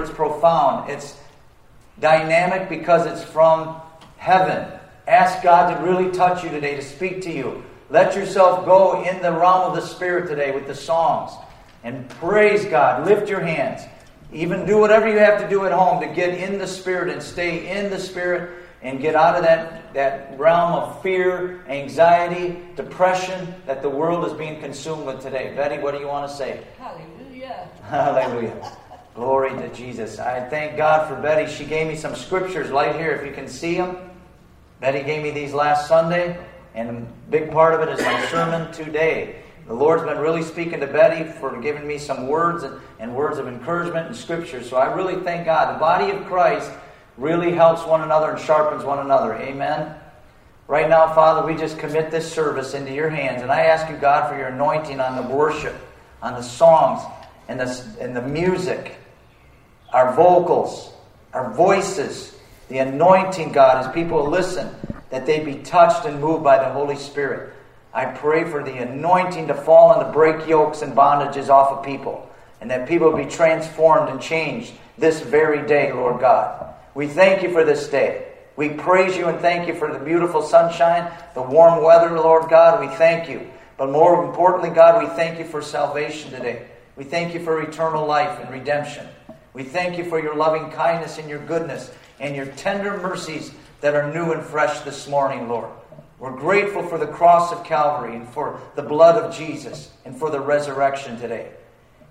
it's profound. It's dynamic because it's from heaven. Ask God to really touch you today, to speak to you. Let yourself go in the realm of the Spirit today with the songs. And praise God. Lift your hands. Even do whatever you have to do at home to get in the Spirit and stay in the Spirit and get out of that, that realm of fear, anxiety, depression that the world is being consumed with today. Betty, what do you want to say? Hallelujah. Hallelujah. Glory to Jesus. I thank God for Betty. She gave me some scriptures right here, if you can see them. Betty gave me these last Sunday, and a big part of it is my sermon today. The Lord's been really speaking to Betty for giving me some words and, and words of encouragement and scripture. So I really thank God. The body of Christ really helps one another and sharpens one another. Amen. Right now, Father, we just commit this service into your hands. And I ask you, God, for your anointing on the worship, on the songs, and the, and the music, our vocals, our voices, the anointing, God, as people listen, that they be touched and moved by the Holy Spirit. I pray for the anointing to fall and to break yokes and bondages off of people, and that people be transformed and changed this very day, Lord God. We thank you for this day. We praise you and thank you for the beautiful sunshine, the warm weather, Lord God. We thank you. But more importantly, God, we thank you for salvation today. We thank you for eternal life and redemption. We thank you for your loving kindness and your goodness and your tender mercies that are new and fresh this morning, Lord. We're grateful for the cross of Calvary and for the blood of Jesus and for the resurrection today.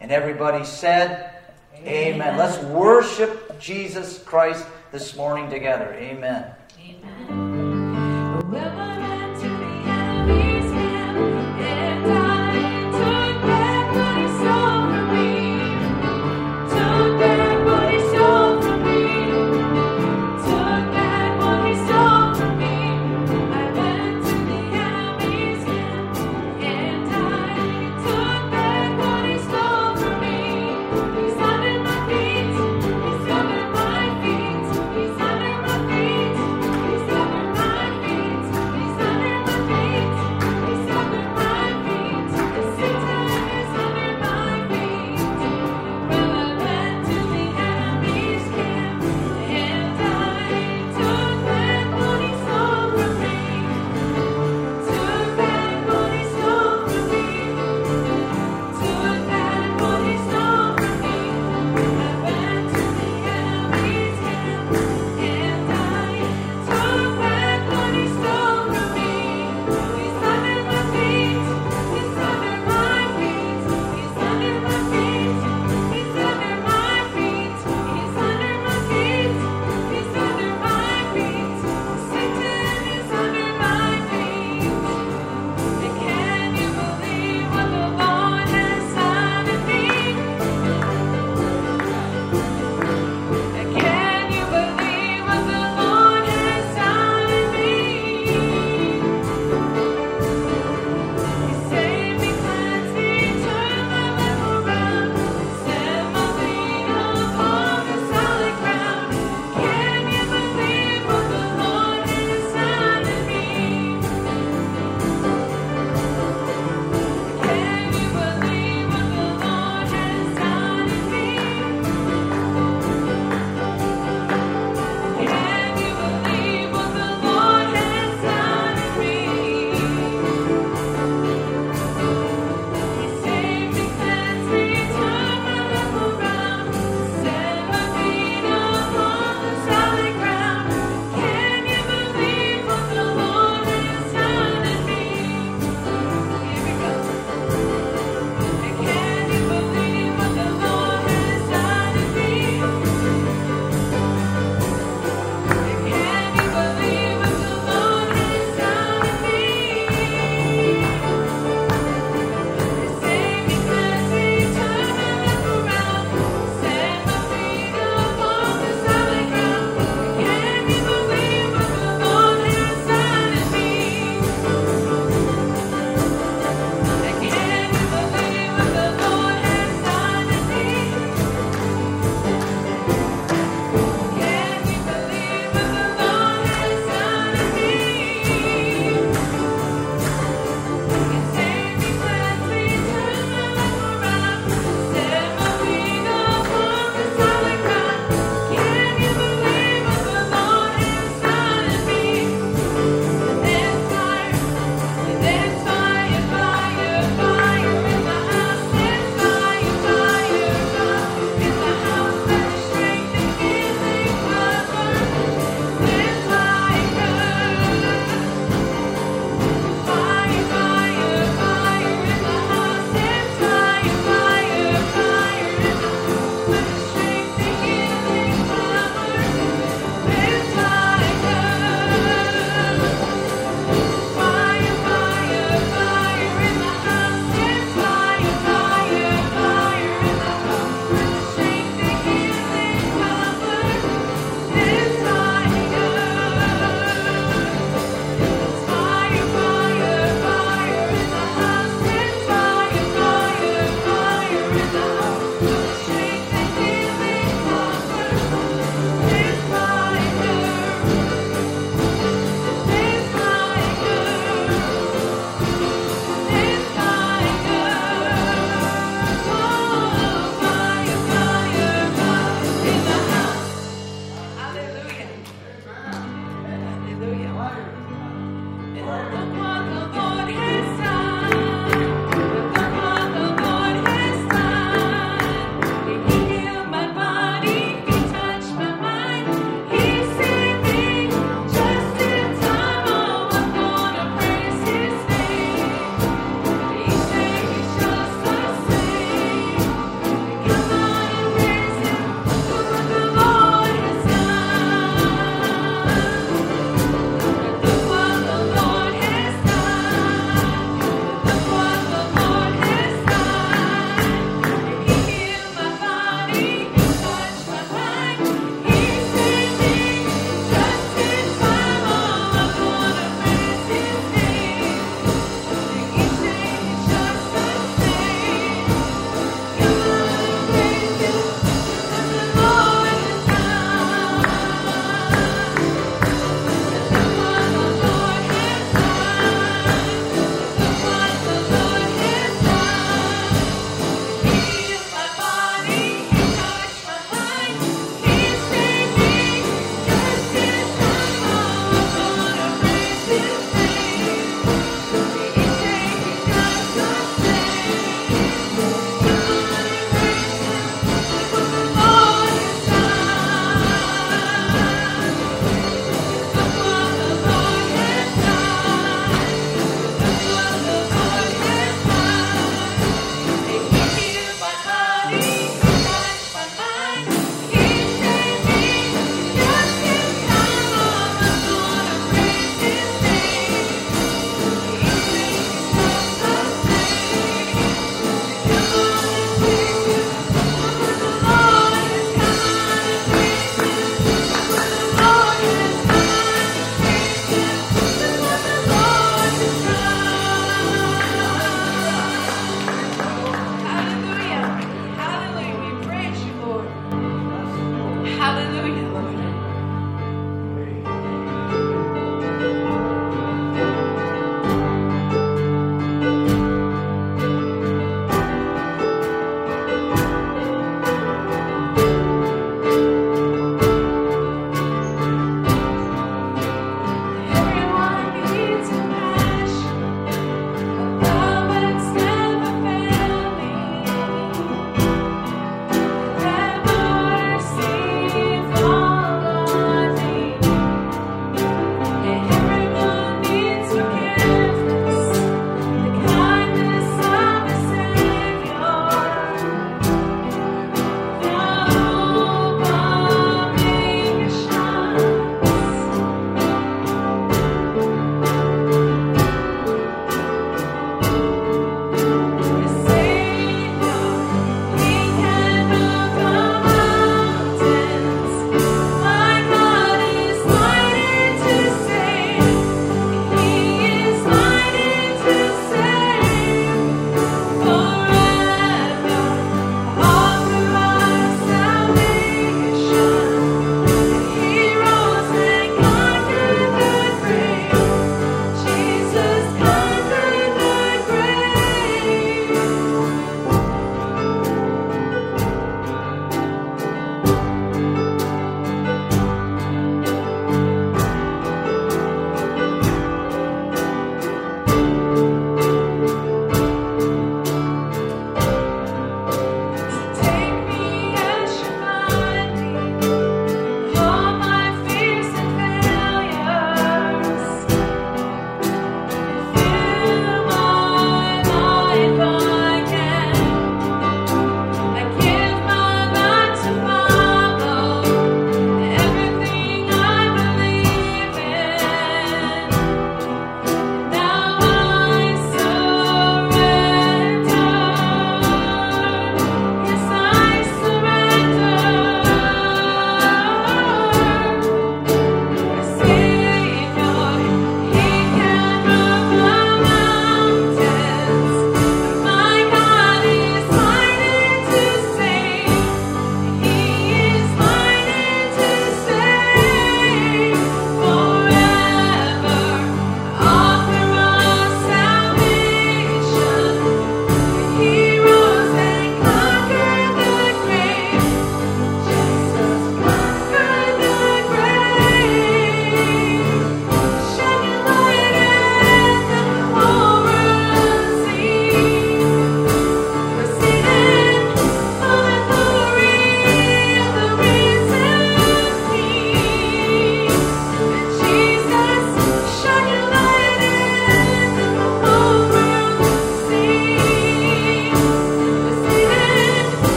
And everybody said, Amen. Amen. Let's worship Jesus Christ this morning together. Amen. Amen.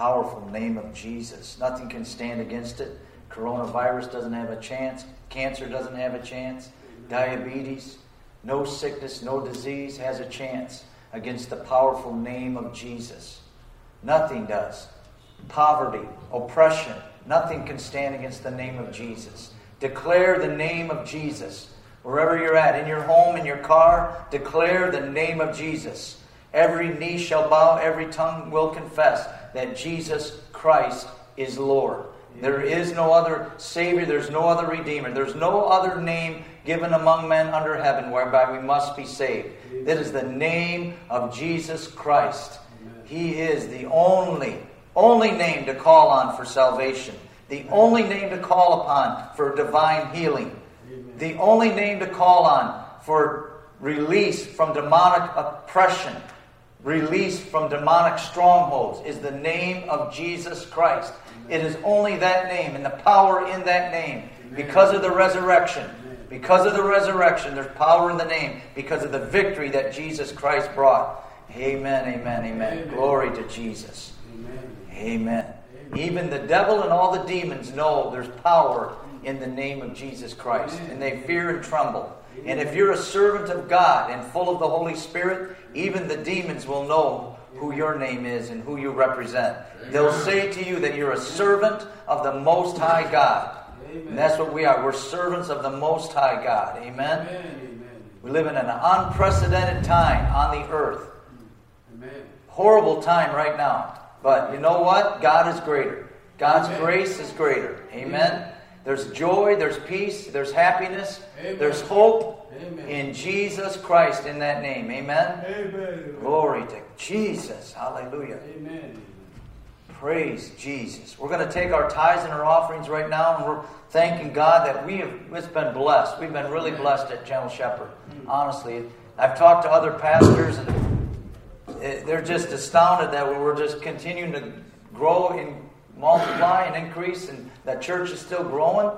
Powerful name of Jesus. Nothing can stand against it. Coronavirus doesn't have a chance. Cancer doesn't have a chance. Diabetes, no sickness, no disease has a chance against the powerful name of Jesus. Nothing does. Poverty, oppression, nothing can stand against the name of Jesus. Declare the name of Jesus. Wherever you're at, in your home, in your car, declare the name of Jesus. Every knee shall bow, every tongue will confess that Jesus Christ is Lord. There is no other Savior, there's no other Redeemer, there's no other name given among men under heaven whereby we must be saved. That is the name of Jesus Christ. He is the only, only name to call on for salvation, the only name to call upon for divine healing, the only name to call on for release from demonic oppression, release from demonic strongholds is the name of Jesus Christ. It is only that name and the power in that name because of the resurrection. Because of the resurrection, there's power in the name because of the victory that Jesus Christ brought. Amen, amen, amen. Glory to Jesus. Amen. Even the devil and all the demons know there's power in the name of Jesus Christ, and they fear and tremble. And if you're a servant of God and full of the Holy Spirit, even the demons will know who your name is and who you represent. They'll say to you that you're a servant of the Most High God. And that's what we are. We're servants of the Most High God. Amen. We live in an unprecedented time on the earth. Horrible time right now. But you know what? God is greater. God's grace is greater. Amen. There's joy, there's peace, there's happiness, there's hope in Jesus Christ in that name. Amen. Glory to Jesus. Hallelujah. Praise Jesus. We're going to take our tithes and our offerings right now, and we're thanking God that we have it's been blessed. We've been really blessed at Gentle Shepherd. Honestly, I've talked to other pastors, and eh, they're just astounded that we're just continuing to grow and multiply and increase, and that church is still growing.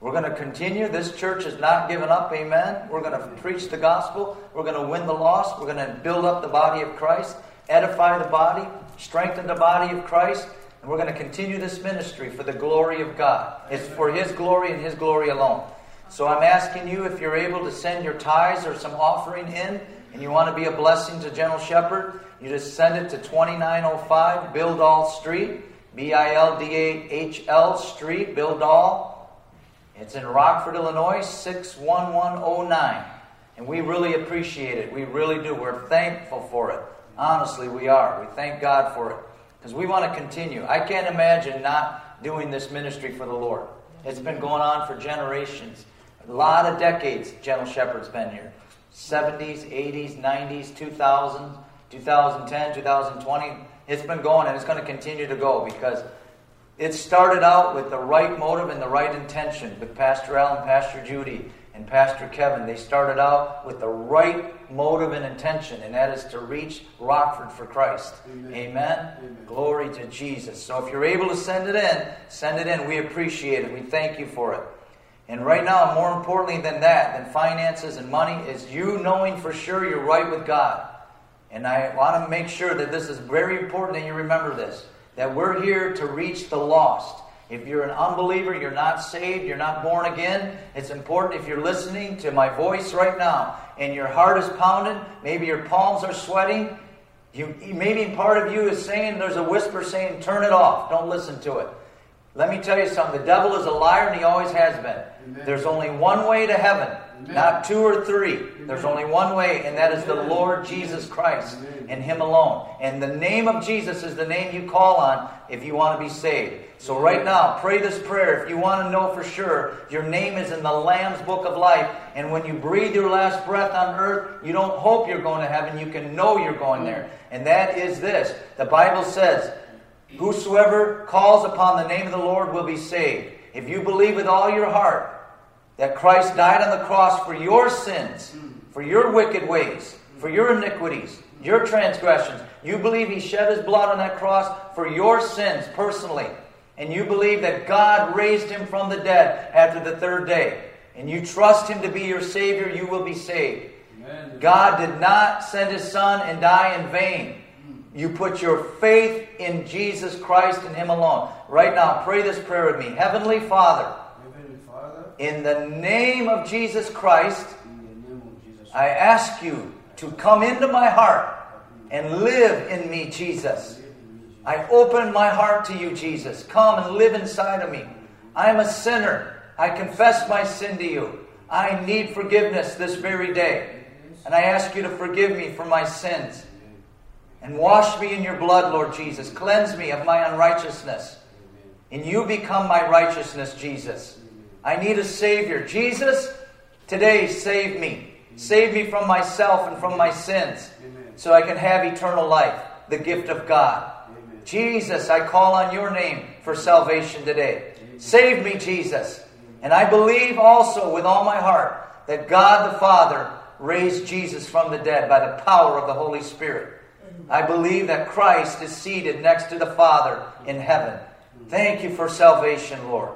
We're going to continue. This church is not giving up. Amen. We're going to preach the gospel. We're going to win the lost. We're going to build up the body of Christ, edify the body, strengthen the body of Christ, and we're going to continue this ministry for the glory of God. It's for His glory and His glory alone. So I'm asking you if you're able to send your tithes or some offering in, and you want to be a blessing to Gentle Shepherd, you just send it to 2905 Bildahl Street, B I L D A H L Street, Bill Dahl. It's in Rockford, Illinois, 61109. And we really appreciate it. We really do. We're thankful for it. Honestly, we are. We thank God for it. Because we want to continue. I can't imagine not doing this ministry for the Lord. It's been going on for generations. A lot of decades, Gentle Shepherd's been here 70s, 80s, 90s, 2000, 2010, 2020. It's been going and it's going to continue to go because it started out with the right motive and the right intention with Pastor Al and Pastor Judy and Pastor Kevin. They started out with the right motive and intention, and that is to reach Rockford for Christ. Amen. Amen? Amen. Glory to Jesus. So if you're able to send it in, send it in. We appreciate it. We thank you for it. And right now, more importantly than that, than finances and money, is you knowing for sure you're right with God. And I want to make sure that this is very important that you remember this that we're here to reach the lost. If you're an unbeliever, you're not saved, you're not born again, it's important if you're listening to my voice right now and your heart is pounding, maybe your palms are sweating, you, maybe part of you is saying, there's a whisper saying, turn it off, don't listen to it. Let me tell you something the devil is a liar and he always has been. Amen. There's only one way to heaven. Not two or three. There's only one way, and that is the Lord Jesus Christ and Him alone. And the name of Jesus is the name you call on if you want to be saved. So, right now, pray this prayer if you want to know for sure your name is in the Lamb's book of life. And when you breathe your last breath on earth, you don't hope you're going to heaven, you can know you're going there. And that is this the Bible says, Whosoever calls upon the name of the Lord will be saved. If you believe with all your heart that Christ died on the cross for your sins, for your wicked ways, for your iniquities, your transgressions, you believe He shed His blood on that cross for your sins personally, and you believe that God raised Him from the dead after the third day, and you trust Him to be your Savior, you will be saved. Amen. God did not send his son and die in vain. You put your faith in Jesus Christ and him alone. Right now, pray this prayer with me. Heavenly Father, Heavenly Father, in the name of Jesus Christ, I ask you to come into my heart and live in me, Jesus. I open my heart to you, Jesus. Come and live inside of me. I am a sinner. I confess my sin to you. I need forgiveness this very day. And I ask you to forgive me for my sins. And wash me in your blood, Lord Jesus. Cleanse me of my unrighteousness. And you become my righteousness, Jesus. I need a Savior. Jesus, today save me. Save me from myself and from my sins Amen. so I can have eternal life, the gift of God. Amen. Jesus, I call on your name for salvation today. Save me, Jesus. And I believe also with all my heart that God the Father raised Jesus from the dead by the power of the Holy Spirit. I believe that Christ is seated next to the Father in heaven. Thank you for salvation, Lord.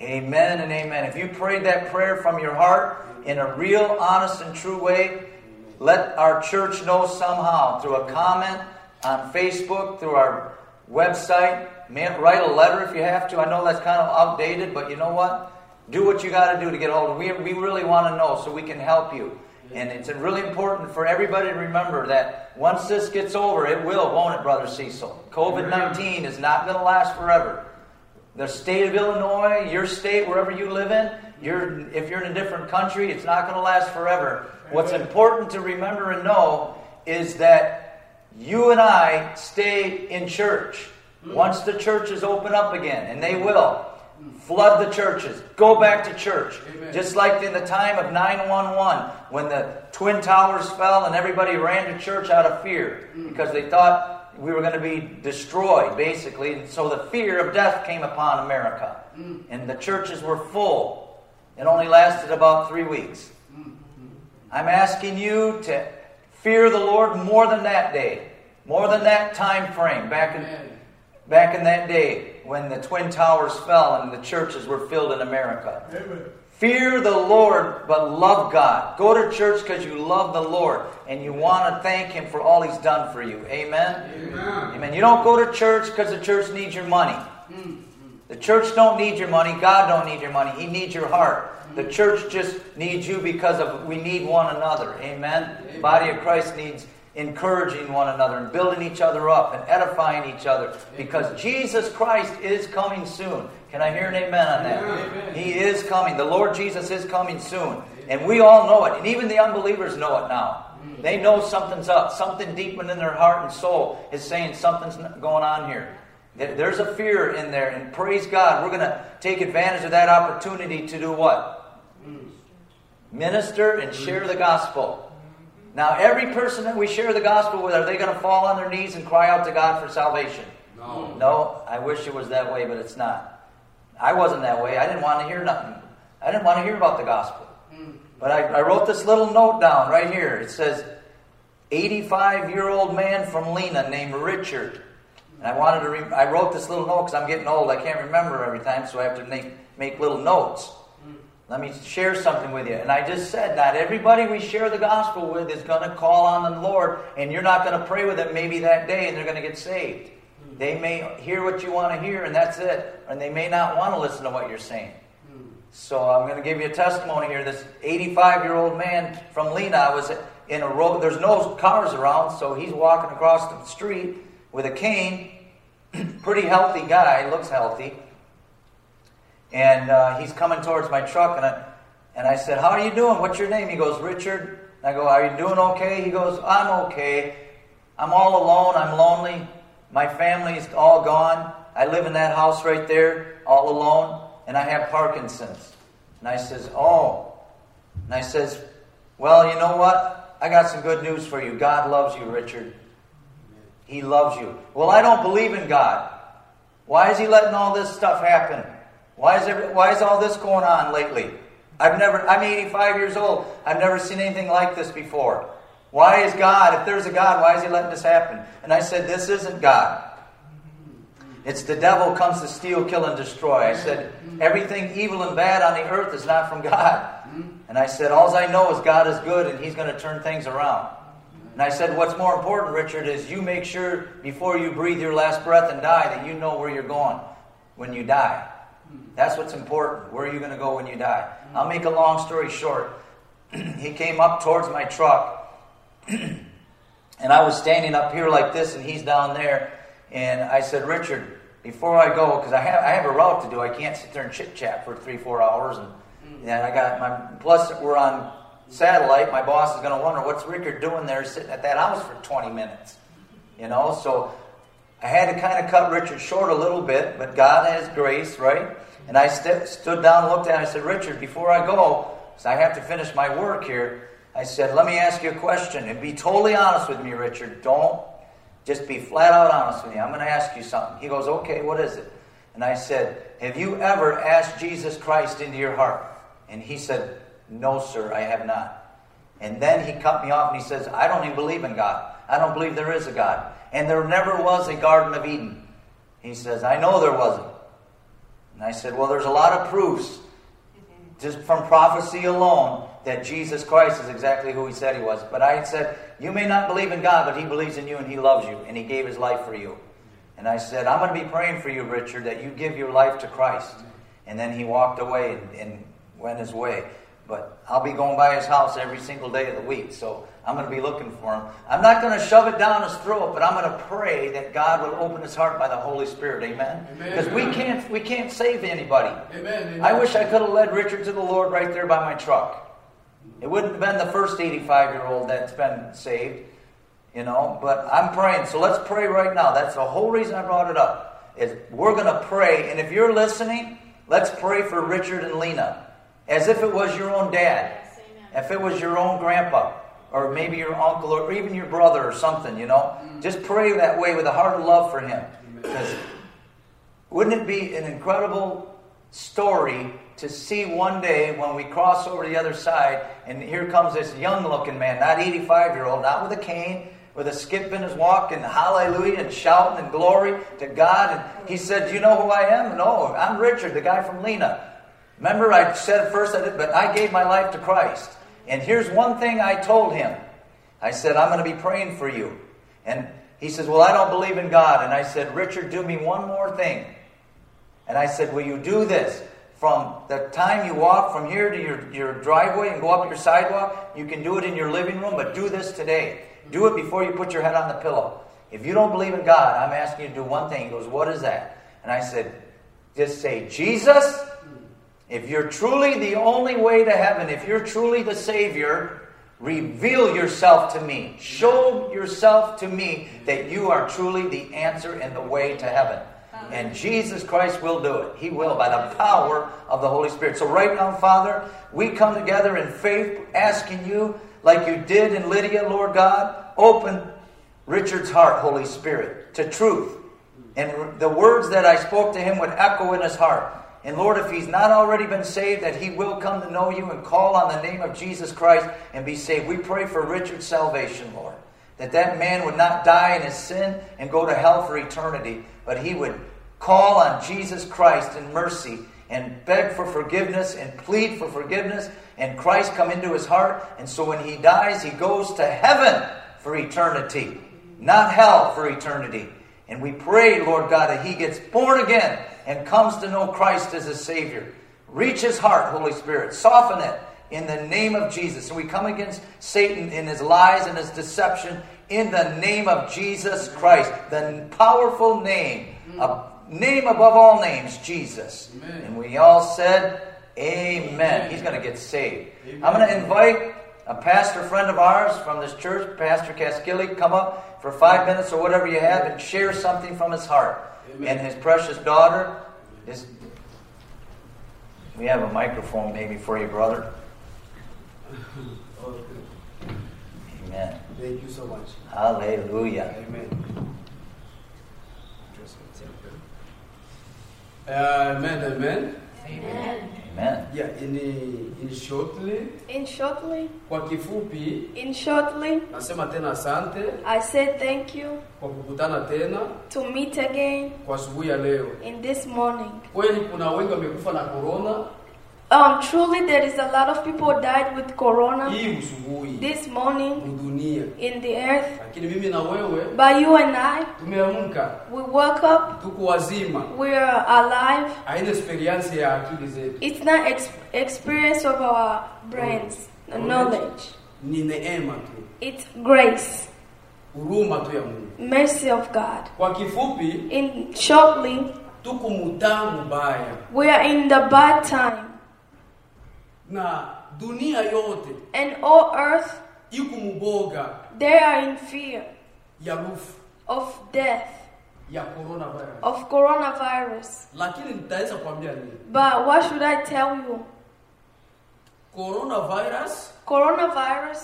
Amen and amen. If you prayed that prayer from your heart in a real, honest, and true way, let our church know somehow through a comment on Facebook, through our website. Man, write a letter if you have to. I know that's kind of outdated, but you know what? Do what you got to do to get hold of. We we really want to know so we can help you. And it's really important for everybody to remember that once this gets over, it will, won't it, Brother Cecil? COVID 19 is not going to last forever. The state of Illinois, your state, wherever you live in, you're, if you're in a different country, it's not going to last forever. What's important to remember and know is that you and I stay in church. Once the churches open up again, and they will, flood the churches, go back to church. Amen. Just like in the time of 911, when the Twin Towers fell and everybody ran to church out of fear mm. because they thought we were going to be destroyed, basically. And so the fear of death came upon America. Mm. And the churches were full. It only lasted about three weeks. Mm. I'm asking you to fear the Lord more than that day, more than that time frame back in, Amen. back in that day when the Twin Towers fell and the churches were filled in America. Fear the Lord, but love God. Go to church because you love the Lord and you want to thank Him for all He's done for you. Amen? Amen. Amen. You don't go to church because the church needs your money. The church don't need your money. God don't need your money. He needs your heart. The church just needs you because of we need one another. Amen. The body of Christ needs encouraging one another and building each other up and edifying each other because Jesus Christ is coming soon. Can I hear an amen on that? Amen. He is coming. The Lord Jesus is coming soon. And we all know it. And even the unbelievers know it now. They know something's up. Something deep within their heart and soul is saying something's going on here. There- There's a fear in there. And praise God, we're going to take advantage of that opportunity to do what? Mm. Minister and share the gospel. Now, every person that we share the gospel with, are they going to fall on their knees and cry out to God for salvation? No. No, I wish it was that way, but it's not. I wasn't that way. I didn't want to hear nothing. I didn't want to hear about the gospel. Hmm. But I, I wrote this little note down right here. It says, 85 year old man from Lena named Richard. And I wanted to, re- I wrote this little note because I'm getting old. I can't remember every time, so I have to make, make little notes. Let me share something with you. And I just said, not everybody we share the gospel with is going to call on the Lord, and you're not going to pray with them maybe that day, and they're going to get saved. They may hear what you want to hear, and that's it. And they may not want to listen to what you're saying. So I'm going to give you a testimony here. This 85 year old man from Lena was in a road. There's no cars around, so he's walking across the street with a cane. Pretty healthy guy, looks healthy. And uh, he's coming towards my truck, and I, and I said, How are you doing? What's your name? He goes, Richard. I go, Are you doing okay? He goes, I'm okay. I'm all alone. I'm lonely. My family's all gone. I live in that house right there, all alone, and I have Parkinson's. And I says, Oh. And I says, Well, you know what? I got some good news for you. God loves you, Richard. He loves you. Well, I don't believe in God. Why is He letting all this stuff happen? Why is, every, why is all this going on lately? I've never, I'm 85 years old. I've never seen anything like this before. Why is God, if there's a God, why is He letting this happen? And I said, This isn't God. It's the devil comes to steal, kill, and destroy. I said, Everything evil and bad on the earth is not from God. And I said, All I know is God is good and He's going to turn things around. And I said, What's more important, Richard, is you make sure before you breathe your last breath and die that you know where you're going when you die. That's what's important. Where are you going to go when you die? I'll make a long story short. he came up towards my truck, and I was standing up here like this, and he's down there. And I said, Richard, before I go, because I have, I have a route to do, I can't sit there and chit chat for three, four hours. And, mm. and I got my, plus we're on satellite. My boss is going to wonder, what's Richard doing there sitting at that house for 20 minutes? You know, so I had to kind of cut Richard short a little bit, but God has grace, right? And I st- stood down looked at him. I said, Richard, before I go, because I have to finish my work here, I said, let me ask you a question. And be totally honest with me, Richard. Don't just be flat out honest with me. I'm going to ask you something. He goes, okay, what is it? And I said, have you ever asked Jesus Christ into your heart? And he said, no, sir, I have not. And then he cut me off and he says, I don't even believe in God. I don't believe there is a God. And there never was a Garden of Eden. He says, I know there wasn't. And I said, Well, there's a lot of proofs, just from prophecy alone, that Jesus Christ is exactly who he said he was. But I said, You may not believe in God, but he believes in you and he loves you, and he gave his life for you. And I said, I'm going to be praying for you, Richard, that you give your life to Christ. And then he walked away and, and went his way. But I'll be going by his house every single day of the week, so I'm going to be looking for him. I'm not going to shove it down his throat, but I'm going to pray that God will open his heart by the Holy Spirit. Amen. Because we can't we can't save anybody. Amen. I wish I could have led Richard to the Lord right there by my truck. It wouldn't have been the first 85 year old that's been saved, you know. But I'm praying, so let's pray right now. That's the whole reason I brought it up. Is we're going to pray, and if you're listening, let's pray for Richard and Lena as if it was your own dad, if it was your own grandpa, or maybe your uncle, or even your brother, or something, you know. Mm. Just pray that way with a heart of love for him. Because wouldn't it be an incredible story to see one day when we cross over the other side and here comes this young looking man, not 85 year old, not with a cane, with a skip in his walk and hallelujah and shouting and glory to God. And he said, Do you know who I am? No, I'm Richard, the guy from Lena. Remember, I said first, I did, but I gave my life to Christ. And here's one thing I told him I said, I'm going to be praying for you. And he says, Well, I don't believe in God. And I said, Richard, do me one more thing. And I said, Will you do this? From the time you walk from here to your, your driveway and go up your sidewalk, you can do it in your living room, but do this today. Do it before you put your head on the pillow. If you don't believe in God, I'm asking you to do one thing. He goes, What is that? And I said, Just say, Jesus, if you're truly the only way to heaven, if you're truly the Savior, reveal yourself to me. Show yourself to me that you are truly the answer and the way to heaven. And Jesus Christ will do it. He will by the power of the Holy Spirit. So, right now, Father, we come together in faith, asking you, like you did in Lydia, Lord God, open Richard's heart, Holy Spirit, to truth. And the words that I spoke to him would echo in his heart. And Lord, if he's not already been saved, that he will come to know you and call on the name of Jesus Christ and be saved. We pray for Richard's salvation, Lord. That that man would not die in his sin and go to hell for eternity, but he would call on Jesus Christ in mercy and beg for forgiveness and plead for forgiveness, and Christ come into his heart. And so when he dies, he goes to heaven for eternity, not hell for eternity. And we pray, Lord God, that he gets born again and comes to know Christ as his Savior. Reach his heart, Holy Spirit. Soften it in the name of Jesus. And we come against Satan in his lies and his deception in the name of Jesus Christ, the powerful name, mm. a name above all names, Jesus. Amen. And we all said, Amen. He's going to get saved. I'm going to invite a pastor friend of ours from this church, Pastor Caskilly, come up for five minutes or whatever you have and share something from his heart. Amen. And his precious daughter is. We have a microphone maybe for you, brother. Okay. Amen. Thank you so much. Hallelujah. Amen. Uh, amen, amen. Amen. Yeah, in, in shortly, In shortly, kwa kifupi, in shortly, nasema tena asante I said thank you kwa kukutana tena to meet again kwa asubuhi ya leo. in this morning. Kweli kuna wengi wamekufa na corona Um, truly, there is a lot of people died with corona this morning in the earth, lakini mimi na wewe but you and I, we woke up, wazima, we are alive. haina experience ya akili zetu, It's not ex- experience of our brains, the knowledge. ni neema tu, It's grace, huruma tu ya Mungu. mercy of God. Kifupi, In shortly, tuko mutaa mubaya we are in the bad time, na dunia yote and all earth ikumuboga they are in fear ya rufu of death. ya coronavirus, of coronavirus. lakini nitaweza kuambia nini? But what should I tell you? Coronavirus, Coronavirus,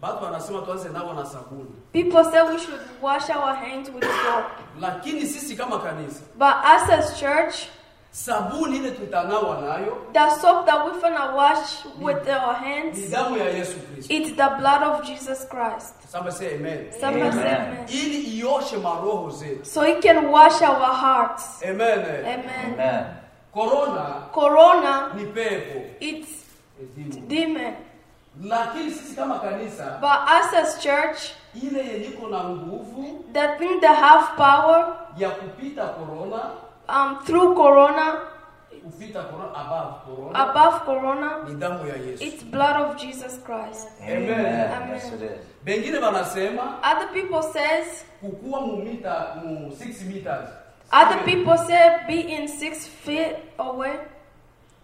bado wanasema tuanze nao na sabuni, people say we should wash our hands with soap. lakini sisi kama kanisa, But us as church, sabuni ile tutanawa nayo the soap that we gonna wash with our ni damu ya Yesu Kristo. it's the blood of Jesus Christ. somebody say amen, Somebody say Amen. amen. ili ioshe maroho zetu. So it can wash our hearts. Amen. Amen. Amen. Corona Corona, ni pepo, it's demon. lakini sisi kama kanisa, But us as church, ile yenye iko na nguvu that thing that have power ya kupita corona, um, through corona, kupita corona, above corona above corona, ni damu ya Yesu. it's blood of Jesus Christ. Amen. Amen. Yes, it is. Bengine wanasema Other people says kukuwa mu mita mu 6 meters. other people say be in six feet away.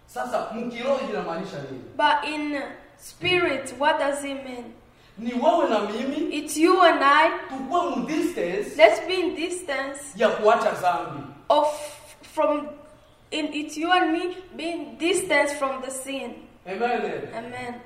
Sasa mkiroho inamaanisha nini? But in spirit, what does it mean? Ni wewe na mimi It's you and I. tukuwe mu distance Let's be in distance ya kuacha dhambi. Of from in it you and me being distance from the sin. Amen. Amen.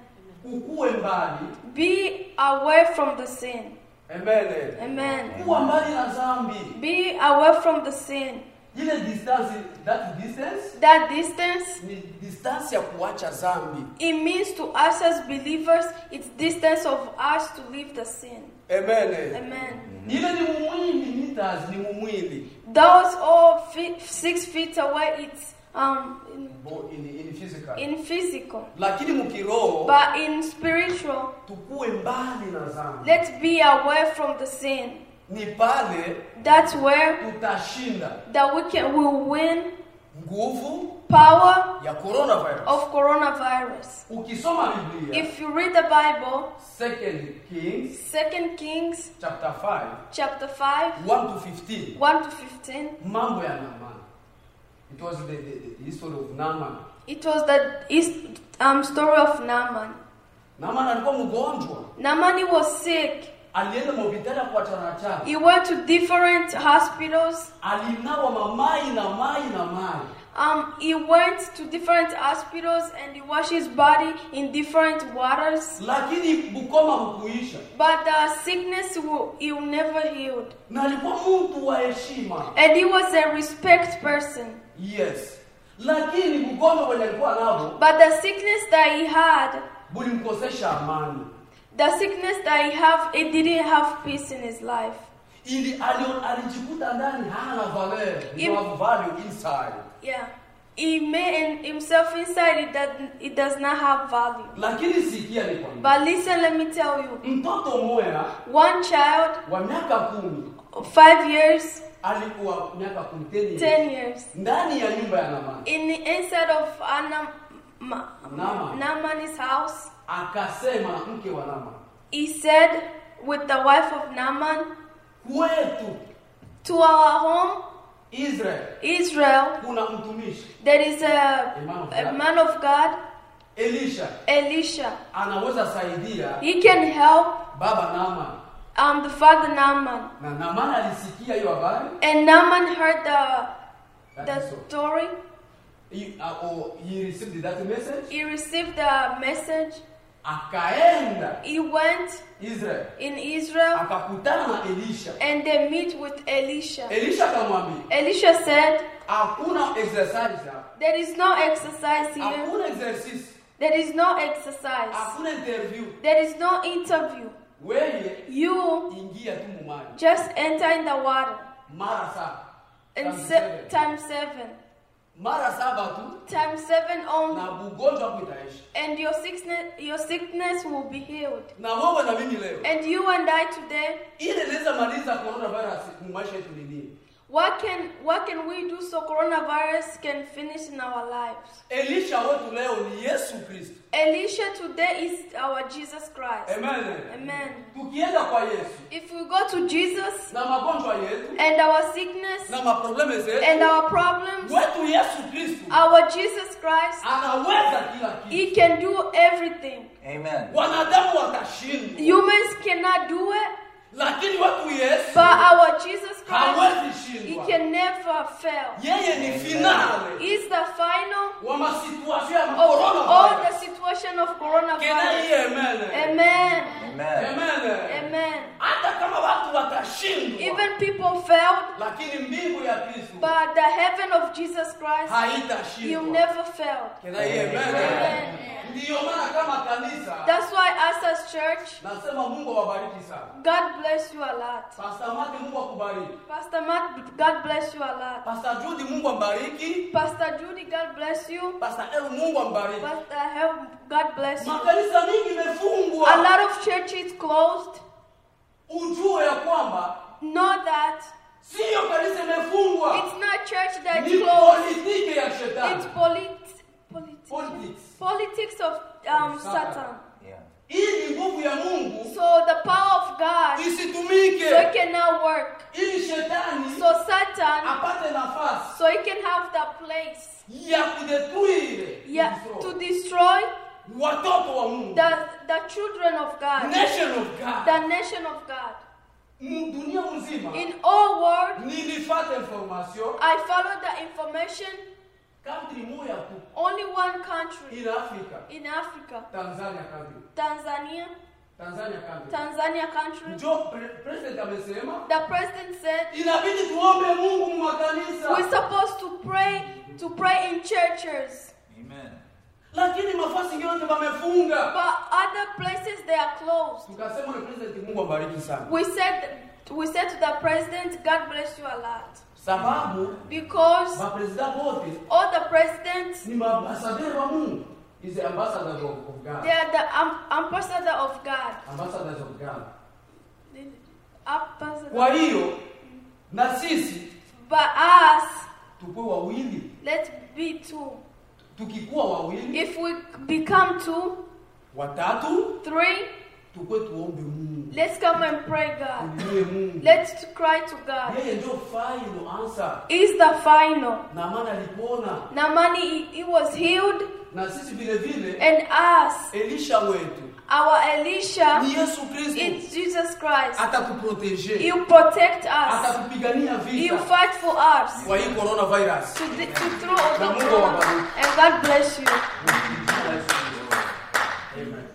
Mbali. Be away from the sin. Amen. Amen. Kuwa mbali na dhambi. Be away from the sin. Ile distance, that distance That distance ni distance ya kuacha dhambi. it means to us as believers, it's distance of us to leave the sin. Amen. Amen. Ile ni mumwili meters, ni mumwili. Those all feet, six feet away, it's um in, In, in physical. in physical, Lakini mkiroho but in spiritual, tukuwe mbali na dhambi. let's be away from the sin. Ni pale That's where tutashinda that we can we will win nguvu power ya coronavirus. of coronavirus. Ukisoma Biblia, If you read the Bible, Second Kings Second Kings chapter 5, chapter five, 1 to 15, one to fifteen, mambo ya Naaman. It was the, the, the history of Naaman. it was the um story of Naaman. Naaman alikuwa mgonjwa, Naaman was sick. Alienda hospitali kuachana na He went to different hospitals. alinawa mamai na mai na mai, Um, he went to different hospitals and he washed his body in different waters. lakini bukoma hukuisha, But the sickness will, he will never healed. na alikuwa mtu wa heshima. And he was a respect person. Yes, lakini ugonjwa wenye alikuwa nao But the sickness that he had, bulimkosesha amani the sickness that he have, it didn't have peace in his life. ili ali- alijikuta ndani hana valeur Im- no value inside Yeah. He made himself inside it that it does not have value. lakini sikia ni But listen, let me tell you. mtoto mmoja One child, wa miaka kumi five years, alikuwa miaka 10 years, ten years, ndani ya nyumba ya Naamani in the inside of Anna, Ma, Naaman. Naaman's house, akasema na mke wa Naamani he said with the wife of Naaman, kwetu to our home, Israel Israel, kuna mtumishi there is a, A man of a God. man of God, Elisha Elisha. anaweza saidia He can help baba Naaman um, the father Naaman. na Naaman alisikia hiyo habari And Naaman heard the, the story. He, uh, or he received that message He received the message. He went Israel in Israel akakutana Elisha and they meet with Elisha. Elisha Elisha said, hakuna exercise hapa There is no exercise here. There is no exercise. There is no interview. You ingia tu mumani just enter in the water and se- times seven. Mara saba tu Times seven only. na ugonjwa wako itaisha And your sickness, your sickness will be healed. na wewe na mimi leo And you and I today, ile inaweza maliza coronavirus maisha yetu ni nini what can what can we do so coronavirus can finish in our lives? Elisha wetu leo ni Yesu Kristo Elisha today is our Jesus Christ. amen Amen. tukienda kwa Yesu If we go to Jesus na magonjwa yetu and our sickness na maprobleme zetu and our problems, wetu Yesu Kristo our Jesus Christ, anaweza kila kitu He can do everything. Amen. wanadamu watashindwa Humans cannot do it, lakini watu Yesu but our Jesus Christ, hawezi He can never fail. yeye ni finale He's the final wa masituasio ya of all the situation of kena coronavirus. iye amen Amen. Amen. amen Amen. hata kama watu watashindwa Even people failed, lakini mbingu ya Kristo but the heaven of Jesus Christ, He'll never fail. kena iye amen Amen. ndiyo maana kama kanisa That's why us as church, God bless you a lot. Pastor Mate Mungu akubariki Pastor Matt, God bless you a lot. Pastor Judy Pastor Judy, God bless you. Pastor El Pastor God bless you. makanisa mingi imefungwa A lot of churches closed. ujue ya kwamba Know that siyo kanisa imefungwa it's not church that closed. It's politics. Politics. Politics of um, Satan. Satan. Yeah. hii nguvu ya Mungu So the power of God so it can now work. ili shetani So Satan apate nafasi so he can have the place ya yeah, to destroy watoto wa Mungu the, the children of God, nation of God the nation of God. Dunia mzima In all world, nilifata information I follow the information. Country moja tu Only one country. In Africa. In Africa, Tanzania country. Tanzania, Tanzania country. Tanzania country. njo pre- president amesema The president said inabidi tuombe Mungu mu makanisa. We're supposed to pray to pray in churches, Amen. lakini mafasi ingine yote wamefunga. But other places they are closed. tukasema ni president Mungu ambariki sana. We said we said to the president, God bless you a lot, sababu because all the presidents ni maambasaderi wa Mungu is the ambassadors of, of God they are the um, ambassador of God. ambassadors of God Ambassador. kwa hiyo na sisi But us, tukue wawili let's be two. tukikuwa wawili If we become two, watatu three, tukue tuombe Mungu let's come and pray God. Let's cry to God. yeye ndio final answer Is the final. na maana alipona Namani, he, he was healed, na sisi vile vile and us, our Elisha, it's Jesus Christ. He'll protect us. He'll fight for us. kwa hii coronavirus To, the, to through all the corona. And God bless you. Amen.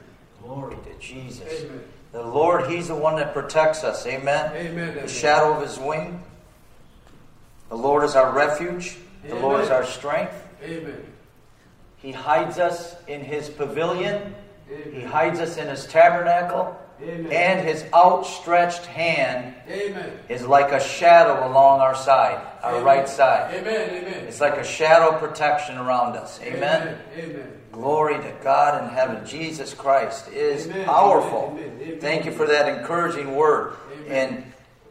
Glory to Jesus. Amen. The Lord, He's the one that protects us. Amen. Amen. The shadow of His wing. The Lord is our refuge. The Lord is our strength. Amen. He hides us in his pavilion. He hides us in his tabernacle. Amen. And his outstretched hand Amen. is like a shadow along our side, our Amen. right side. Amen. Amen. It's like a shadow protection around us. Amen. Amen. Glory to God in heaven. Jesus Christ is Amen. powerful. Amen. Thank you for that encouraging word. And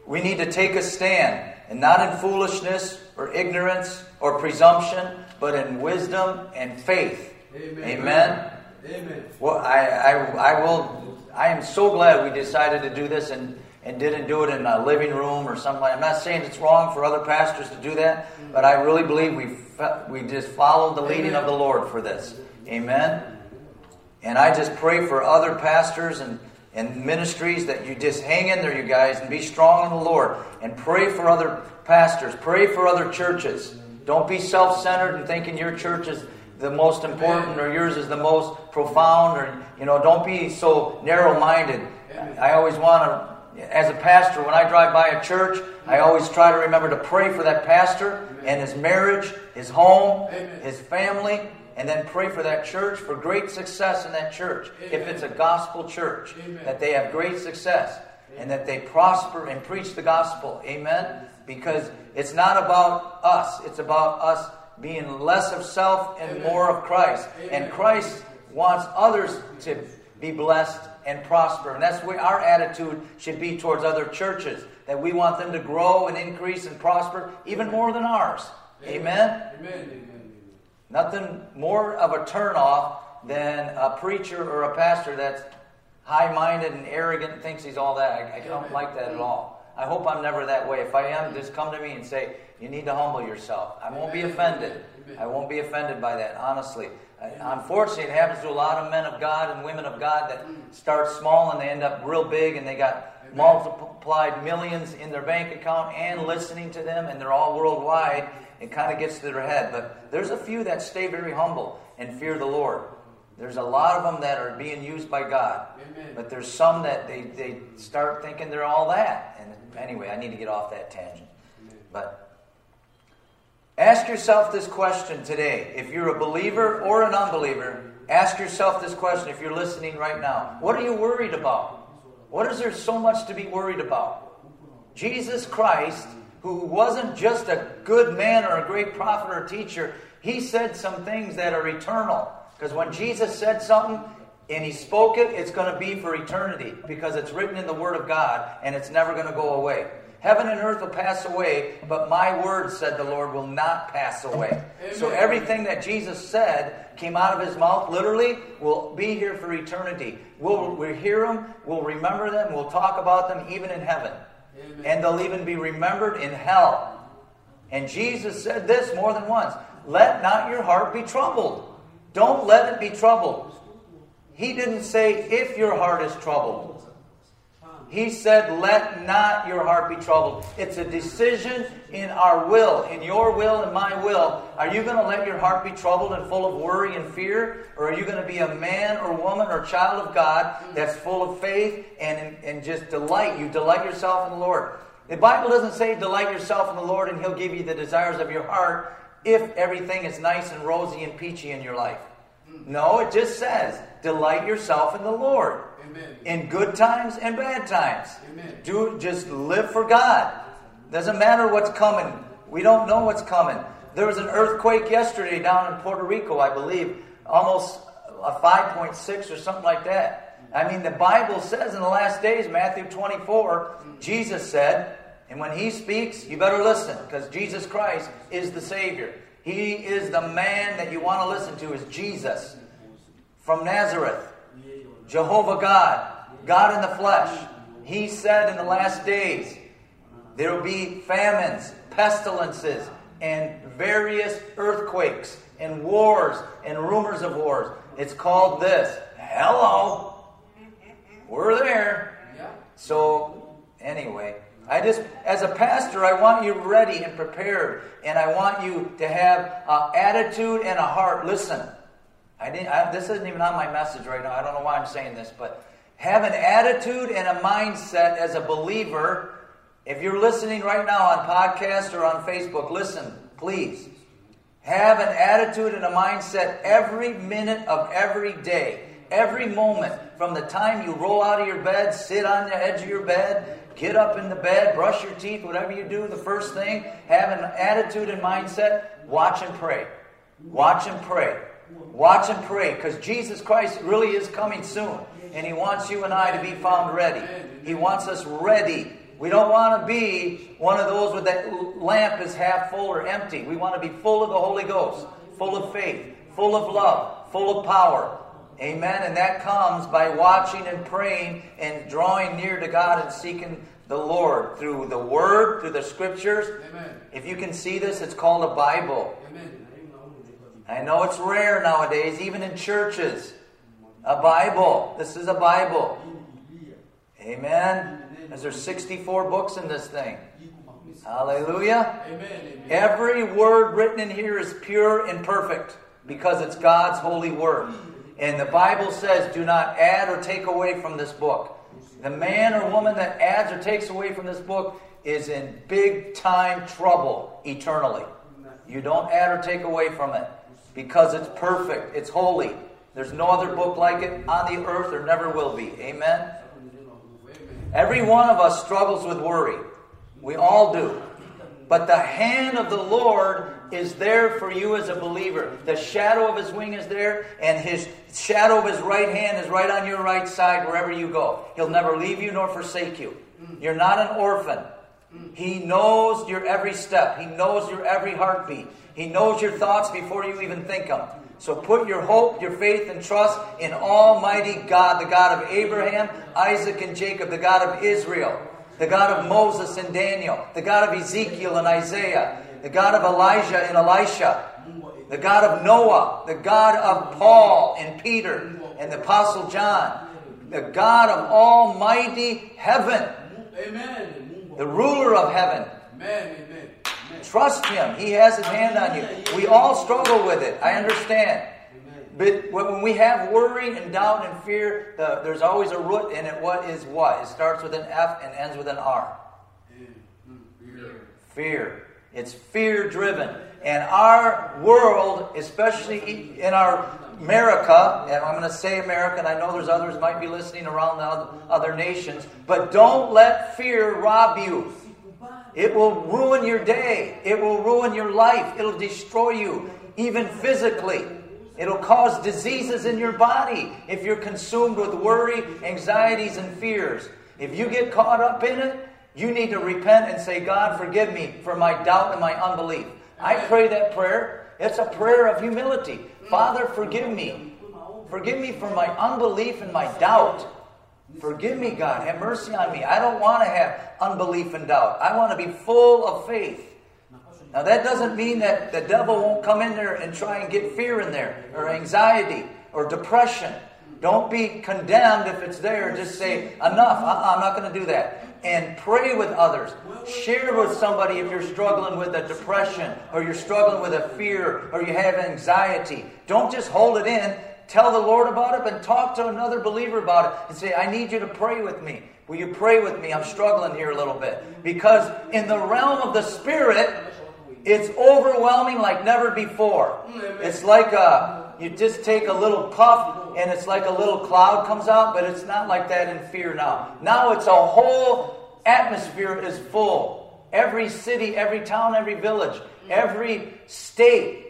we need to take a stand, and not in foolishness or ignorance or presumption, but in wisdom and faith. Amen. Amen. Amen. Well, I, I, I will. I am so glad we decided to do this and, and didn't do it in a living room or something. I'm not saying it's wrong for other pastors to do that, but I really believe we we just followed the leading of the Lord for this. Amen. And I just pray for other pastors and, and ministries that you just hang in there, you guys, and be strong in the Lord. And pray for other pastors. Pray for other churches. Don't be self centered and thinking your church is the most important or yours is the most profound or, you know, don't be so narrow minded. I always want to, as a pastor, when I drive by a church, I always try to remember to pray for that pastor and his marriage, his home, his family, and then pray for that church for great success in that church. If it's a gospel church, Amen. that they have great success and that they prosper and preach the gospel. Amen. Because it's not about us, it's about us being less of self and Amen. more of Christ. And Christ wants others to be blessed and prosper. And that's where our attitude should be towards other churches. That we want them to grow and increase and prosper even more than ours. Amen. Amen. Nothing more of a turnoff than a preacher or a pastor that's high minded and arrogant and thinks he's all that. I, I don't like that at all. I hope I'm never that way. If I am, just come to me and say, You need to humble yourself. I won't be offended. I won't be offended by that, honestly. Unfortunately, it happens to a lot of men of God and women of God that start small and they end up real big and they got multiplied millions in their bank account and listening to them and they're all worldwide. It kind of gets to their head. But there's a few that stay very humble and fear the Lord. There's a lot of them that are being used by God. Amen. But there's some that they, they start thinking they're all that. And anyway, I need to get off that tangent. But ask yourself this question today. If you're a believer or an unbeliever, ask yourself this question if you're listening right now. What are you worried about? What is there so much to be worried about? Jesus Christ, who wasn't just a good man or a great prophet or teacher, he said some things that are eternal. Because when Jesus said something and he spoke it, it's going to be for eternity because it's written in the Word of God and it's never going to go away. Heaven and earth will pass away, but my word, said the Lord, will not pass away. So everything that Jesus said came out of his mouth, literally, will be here for eternity. We'll, we'll hear them, we'll remember them, we'll talk about them even in heaven. Amen. And they'll even be remembered in hell. And Jesus said this more than once Let not your heart be troubled. Don't let it be troubled. He didn't say if your heart is troubled. He said, Let not your heart be troubled. It's a decision in our will, in your will and my will. Are you going to let your heart be troubled and full of worry and fear? Or are you going to be a man or woman or child of God that's full of faith and, and just delight? You delight yourself in the Lord. The Bible doesn't say delight yourself in the Lord and He'll give you the desires of your heart if everything is nice and rosy and peachy in your life. No, it just says delight yourself in the Lord Amen. in good times and bad times. Amen. Do just live for God. Doesn't matter what's coming. We don't know what's coming. There was an earthquake yesterday down in Puerto Rico, I believe, almost a 5.6 or something like that. I mean, the Bible says in the last days, Matthew 24, Jesus said, and when he speaks, you better listen because Jesus Christ is the Savior. He is the man that you want to listen to, is Jesus from Nazareth. Jehovah God, God in the flesh. He said in the last days, there will be famines, pestilences, and various earthquakes, and wars, and rumors of wars. It's called this. Hello. We're there. So, anyway, I just, as a pastor, I want you ready and prepared, and I want you to have an attitude and a heart. Listen, I didn't. I, this isn't even on my message right now. I don't know why I'm saying this, but have an attitude and a mindset as a believer. If you're listening right now on podcast or on Facebook, listen, please. Have an attitude and a mindset every minute of every day, every moment, from the time you roll out of your bed, sit on the edge of your bed, get up in the bed, brush your teeth, whatever you do, the first thing, have an attitude and mindset, watch and pray. Watch and pray. Watch and pray because Jesus Christ really is coming soon. And He wants you and I to be found ready. He wants us ready. We don't want to be one of those with that lamp is half full or empty. We want to be full of the Holy Ghost, full of faith, full of love, full of power. Amen. And that comes by watching and praying and drawing near to God and seeking the Lord through the Word, through the Scriptures. Amen. If you can see this, it's called a Bible. Amen. I know it's rare nowadays, even in churches. A Bible. This is a Bible. Amen. Because there's 64 books in this thing. Hallelujah. Amen. Every word written in here is pure and perfect because it's God's holy word. And the Bible says, do not add or take away from this book. The man or woman that adds or takes away from this book is in big time trouble eternally. You don't add or take away from it because it's perfect, it's holy. There's no other book like it on the earth, there never will be. Amen? Every one of us struggles with worry. We all do. But the hand of the Lord is there for you as a believer. The shadow of his wing is there, and his shadow of his right hand is right on your right side wherever you go. He'll never leave you nor forsake you. You're not an orphan. He knows your every step, He knows your every heartbeat. He knows your thoughts before you even think them. So put your hope, your faith, and trust in Almighty God, the God of Abraham, Isaac, and Jacob, the God of Israel, the God of Moses and Daniel, the God of Ezekiel and Isaiah, the God of Elijah and Elisha, the God of Noah, the God of Paul and Peter and the Apostle John, the God of Almighty heaven, Amen. The ruler of heaven. Amen. Amen. Trust Him. He has His hand on you. We all struggle with it. I understand. But when we have worry and doubt and fear, the, there's always a root in it. What is what? It starts with an F and ends with an R. Fear. It's fear driven. And our world, especially in our America, and I'm going to say America, and I know there's others might be listening around the other, other nations, but don't let fear rob you. It will ruin your day. It will ruin your life. It'll destroy you, even physically. It'll cause diseases in your body if you're consumed with worry, anxieties, and fears. If you get caught up in it, you need to repent and say, God, forgive me for my doubt and my unbelief. I pray that prayer. It's a prayer of humility. Father, forgive me. Forgive me for my unbelief and my doubt. Forgive me, God. Have mercy on me. I don't want to have unbelief and doubt. I want to be full of faith. Now, that doesn't mean that the devil won't come in there and try and get fear in there, or anxiety, or depression. Don't be condemned if it's there. Just say, enough. Uh-uh, I'm not going to do that. And pray with others. Share with somebody if you're struggling with a depression, or you're struggling with a fear, or you have anxiety. Don't just hold it in. Tell the Lord about it, but talk to another believer about it and say, I need you to pray with me. Will you pray with me? I'm struggling here a little bit. Because in the realm of the Spirit, it's overwhelming like never before. It's like a, you just take a little puff and it's like a little cloud comes out, but it's not like that in fear now. Now it's a whole atmosphere is full. Every city, every town, every village, every state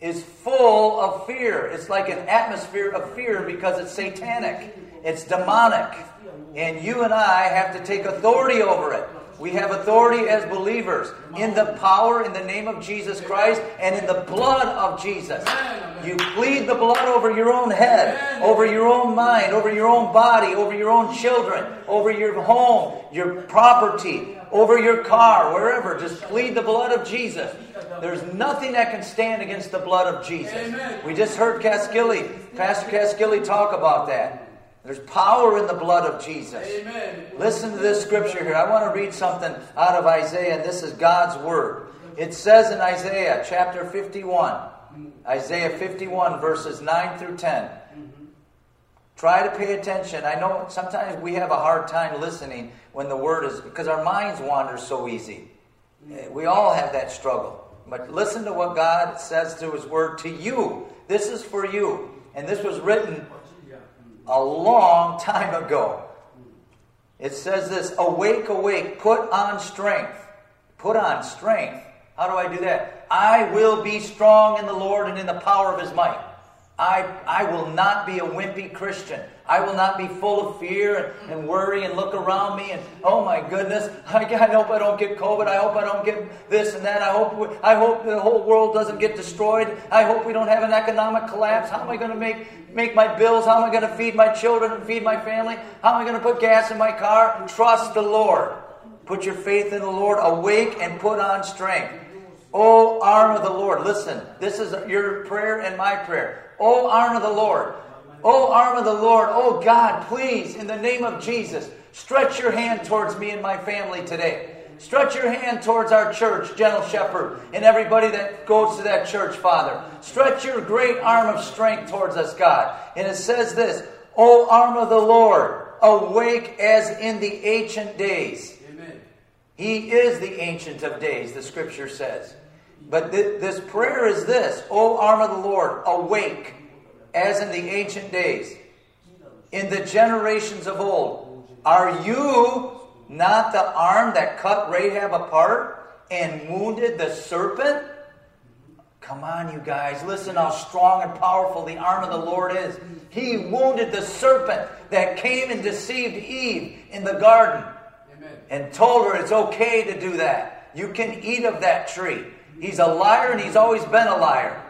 is full of fear. It's like an atmosphere of fear because it's satanic, it's demonic. And you and I have to take authority over it. We have authority as believers in the power, in the name of Jesus Christ, and in the blood of Jesus. You plead the blood over your own head, over your own mind, over your own body, over your own children, over your home, your property, over your car, wherever. Just plead the blood of Jesus. There's nothing that can stand against the blood of Jesus. We just heard Caskilly, Pastor Caskilly talk about that. There's power in the blood of Jesus. Amen. Listen to this scripture here. I want to read something out of Isaiah, this is God's word. It says in Isaiah chapter 51, Isaiah 51, verses 9 through 10. Try to pay attention. I know sometimes we have a hard time listening when the word is, because our minds wander so easy. Eh, we all have that struggle. But listen to what God says to His Word to you. This is for you. And this was written a long time ago. It says this Awake, awake, put on strength. Put on strength. How do I do that? I will be strong in the Lord and in the power of His might. I, I will not be a wimpy Christian. I will not be full of fear and, and worry and look around me and, oh my goodness, I, I hope I don't get COVID. I hope I don't get this and that. I hope, we, I hope the whole world doesn't get destroyed. I hope we don't have an economic collapse. How am I going to make, make my bills? How am I going to feed my children and feed my family? How am I going to put gas in my car? Trust the Lord. Put your faith in the Lord. Awake and put on strength. O arm of the Lord. Listen, this is your prayer and my prayer. O arm of the Lord. O arm of the Lord. Oh God, please, in the name of Jesus, stretch your hand towards me and my family today. Stretch your hand towards our church, Gentle Shepherd, and everybody that goes to that church, Father. Stretch your great arm of strength towards us, God. And it says this O arm of the Lord, awake as in the ancient days. Amen. He is the ancient of days, the scripture says. But th- this prayer is this O arm of the Lord, awake, as in the ancient days, in the generations of old. Are you not the arm that cut Rahab apart and wounded the serpent? Come on, you guys. Listen how strong and powerful the arm of the Lord is. He wounded the serpent that came and deceived Eve in the garden Amen. and told her it's okay to do that. You can eat of that tree. He's a liar and he's always been a liar.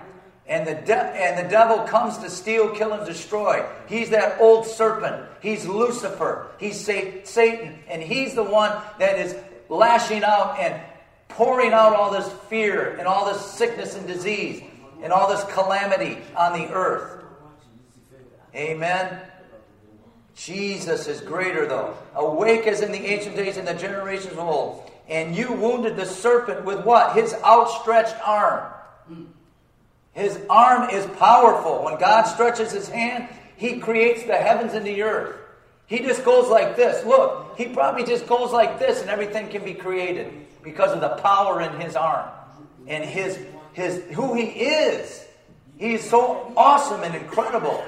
And the, de- and the devil comes to steal, kill, and destroy. He's that old serpent. He's Lucifer. He's Sa- Satan. And he's the one that is lashing out and pouring out all this fear and all this sickness and disease and all this calamity on the earth. Amen. Jesus is greater, though. Awake as in the ancient days and the generations of old. And you wounded the serpent with what? His outstretched arm. His arm is powerful. When God stretches his hand, he creates the heavens and the earth. He just goes like this. Look, he probably just goes like this and everything can be created because of the power in his arm and his his who he is. He is so awesome and incredible.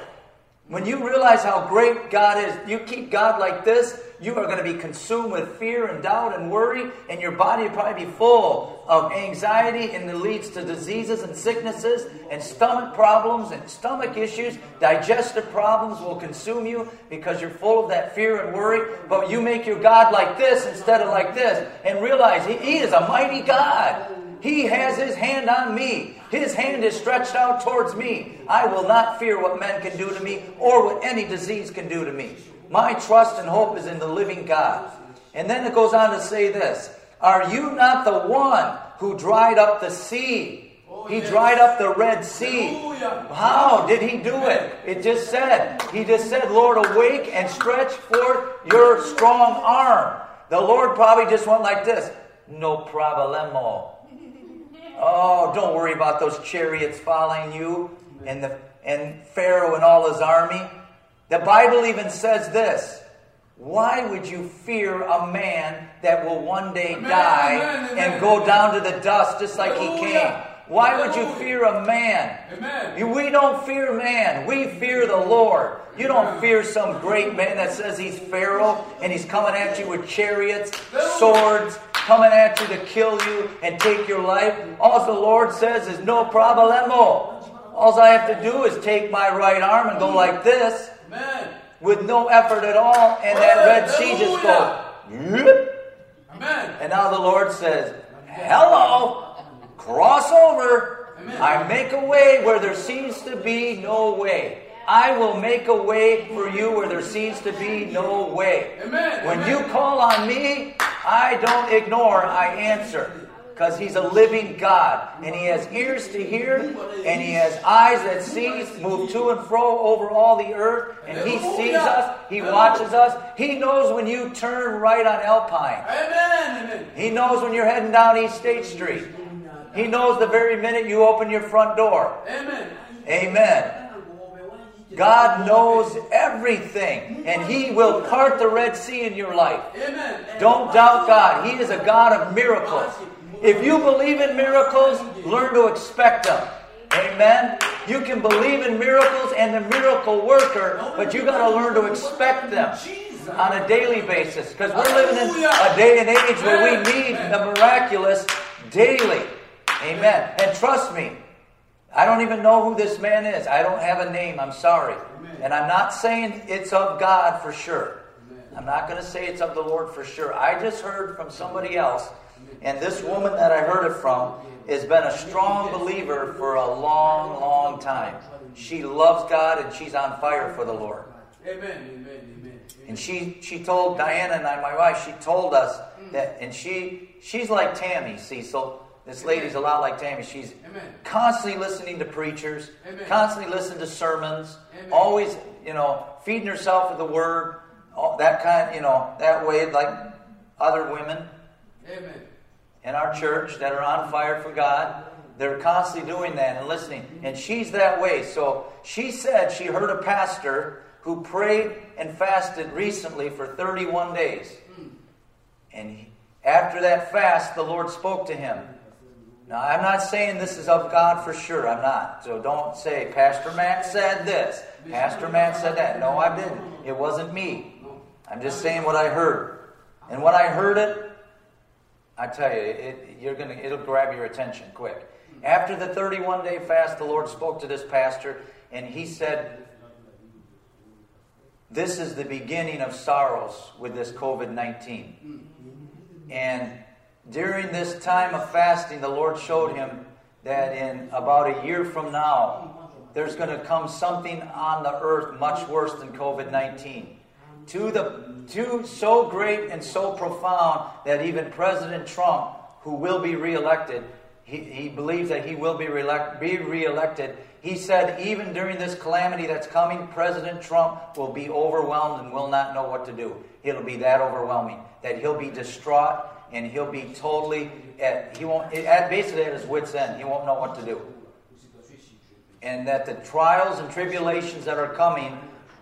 When you realize how great God is, you keep God like this, you are going to be consumed with fear and doubt and worry, and your body will probably be full of anxiety, and it leads to diseases and sicknesses and stomach problems and stomach issues. Digestive problems will consume you because you're full of that fear and worry. But you make your God like this instead of like this, and realize He, he is a mighty God. He has his hand on me. His hand is stretched out towards me. I will not fear what men can do to me or what any disease can do to me. My trust and hope is in the living God. And then it goes on to say this Are you not the one who dried up the sea? Oh, he dried up the Red Sea. How did he do it? It just said, He just said, Lord, awake and stretch forth your strong arm. The Lord probably just went like this No problemo. Oh, don't worry about those chariots following you and the and Pharaoh and all his army. The Bible even says this. Why would you fear a man that will one day Amen, die amen, amen. and go down to the dust just like he came? Why would you fear a man? Amen. We don't fear man. We fear the Lord. You don't fear some great man that says he's Pharaoh and he's coming at you with chariots, swords, coming at you to kill you and take your life. All the Lord says is no problemo. All I have to do is take my right arm and go like this Amen. with no effort at all, and that Red Sea just goes. Amen. And now the Lord says, Hello, cross over. I make a way where there seems to be no way. I will make a way for you where there seems to be no way. Amen. When Amen. you call on me, I don't ignore, I answer. Because he's a living God. And he has ears to hear, and he has eyes that sees, move to and fro over all the earth. And he sees us, he watches us. He knows when you turn right on Alpine. Amen. He knows when you're heading down East State Street. He knows the very minute you open your front door. Amen. Amen. God knows everything, and He will part the Red Sea in your life. Don't doubt God. He is a God of miracles. If you believe in miracles, learn to expect them. Amen. You can believe in miracles and the miracle worker, but you got to learn to expect them on a daily basis because we're living in a day and age where we need the miraculous daily. Amen. And trust me, I don't even know who this man is. I don't have a name. I'm sorry. And I'm not saying it's of God for sure. I'm not going to say it's of the Lord for sure. I just heard from somebody else, and this woman that I heard it from has been a strong believer for a long, long time. She loves God and she's on fire for the Lord. Amen. Amen. Amen. And she she told Diana and I, my wife, she told us hmm. that, and she she's like Tammy, Cecil. This lady's a lot like Tammy. She's Amen. constantly listening to preachers, Amen. constantly listening to sermons, Amen. always, you know, feeding herself with the word, all, that kind, you know, that way, like other women Amen. in our church that are on fire for God. They're constantly doing that and listening. And she's that way. So she said she heard a pastor who prayed and fasted recently for 31 days. Hmm. And he, after that fast, the Lord spoke to him. Now, I'm not saying this is of God for sure. I'm not. So don't say, Pastor Matt said this. Pastor Matt said that. No, I didn't. It wasn't me. I'm just saying what I heard. And when I heard it, I tell you, it, you're gonna, it'll grab your attention quick. After the 31 day fast, the Lord spoke to this pastor, and he said, This is the beginning of sorrows with this COVID 19. And during this time of fasting, the Lord showed him that in about a year from now, there's going to come something on the earth much worse than COVID 19 to the to so great and so profound that even President Trump, who will be reelected, he, he believes that he will be, reelect, be reelected. He said, even during this calamity that's coming, President Trump will be overwhelmed and will not know what to do. It'll be that overwhelming that he'll be distraught and he'll be totally at he won't at basically at his wits end. He won't know what to do and that the trials and tribulations that are coming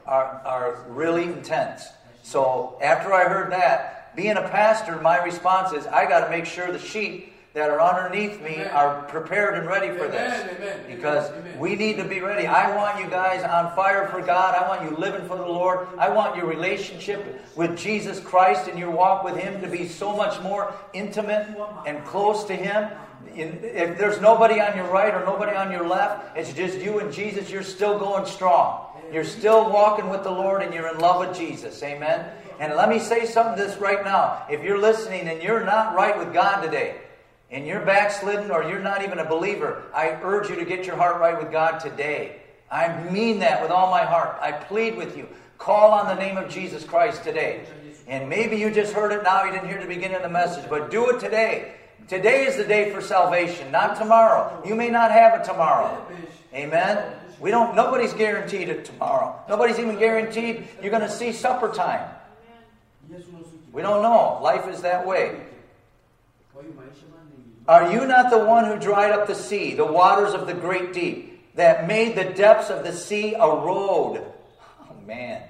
are, are really intense. So after I heard that, being a pastor, my response is I got to make sure the sheep that are underneath me Amen. are prepared and ready for this. Amen, amen, Because amen. we need to be ready. I want you guys on fire for God. I want you living for the Lord. I want your relationship with Jesus Christ and your walk with Him to be so much more intimate and close to Him. If there's nobody on your right or nobody on your left, it's just you and Jesus, you're still going strong. You're still walking with the Lord and you're in love with Jesus. Amen. And let me say something this right now. If you're listening and you're not right with God today, and you're backslidden or you're not even a believer, I urge you to get your heart right with God today. I mean that with all my heart. I plead with you. Call on the name of Jesus Christ today. And maybe you just heard it now, you didn't hear the beginning of the message, but do it today. Today is the day for salvation, not tomorrow. You may not have it tomorrow. Amen. We don't nobody's guaranteed it tomorrow. Nobody's even guaranteed you're going to see supper time. We don't know. Life is that way. Are you not the one who dried up the sea, the waters of the great deep, that made the depths of the sea a road? Oh, man.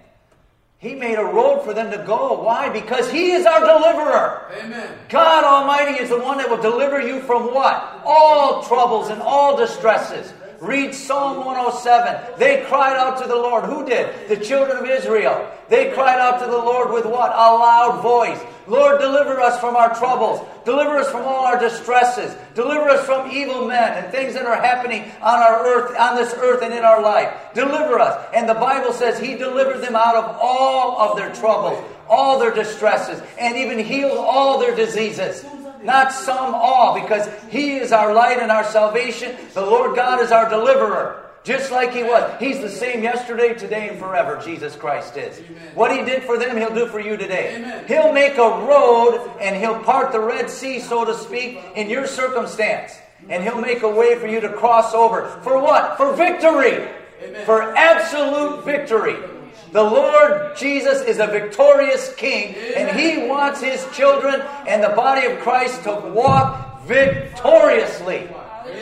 He made a road for them to go. Why? Because He is our deliverer. Amen. God Almighty is the one that will deliver you from what? All troubles and all distresses. Read Psalm 107. They cried out to the Lord. Who did? The children of Israel. They cried out to the Lord with what? A loud voice. Lord, deliver us from our troubles. Deliver us from all our distresses. Deliver us from evil men and things that are happening on our earth, on this earth and in our life. Deliver us. And the Bible says He delivered them out of all of their troubles, all their distresses, and even healed all their diseases. Not some all, because He is our light and our salvation. The Lord God is our deliverer. Just like He was. He's the same yesterday, today, and forever. Jesus Christ is. What He did for them, He'll do for you today. Amen. He'll make a road and He'll part the Red Sea, so to speak, in your circumstance. And He'll make a way for you to cross over. For what? For victory. Amen. For absolute victory. The Lord Jesus is a victorious King, and He wants His children and the body of Christ to walk victoriously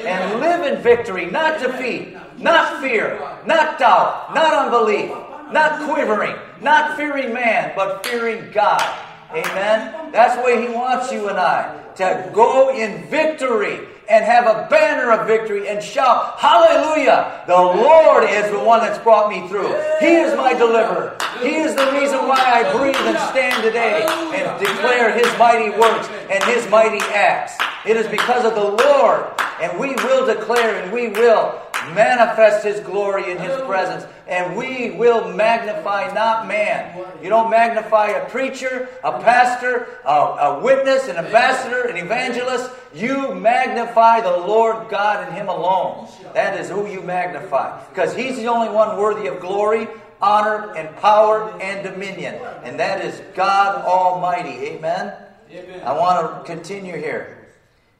and live in victory, not defeat, not fear, not doubt, not unbelief, not quivering, not fearing man, but fearing God. Amen. That's the way He wants you and I to go in victory and have a banner of victory and shout, Hallelujah! The Lord is the one that's brought me through. He is my deliverer. He is the reason why I breathe and stand today and declare His mighty works and His mighty acts. It is because of the Lord, and we will declare and we will manifest His glory in His presence, and we will magnify not man. You don't magnify a preacher, a pastor, a, a witness, an ambassador, an evangelist. You magnify the Lord God and Him alone. That is who you magnify, because He's the only one worthy of glory. Honor and power and dominion, and that is God Almighty. Amen. Amen. I want to continue here.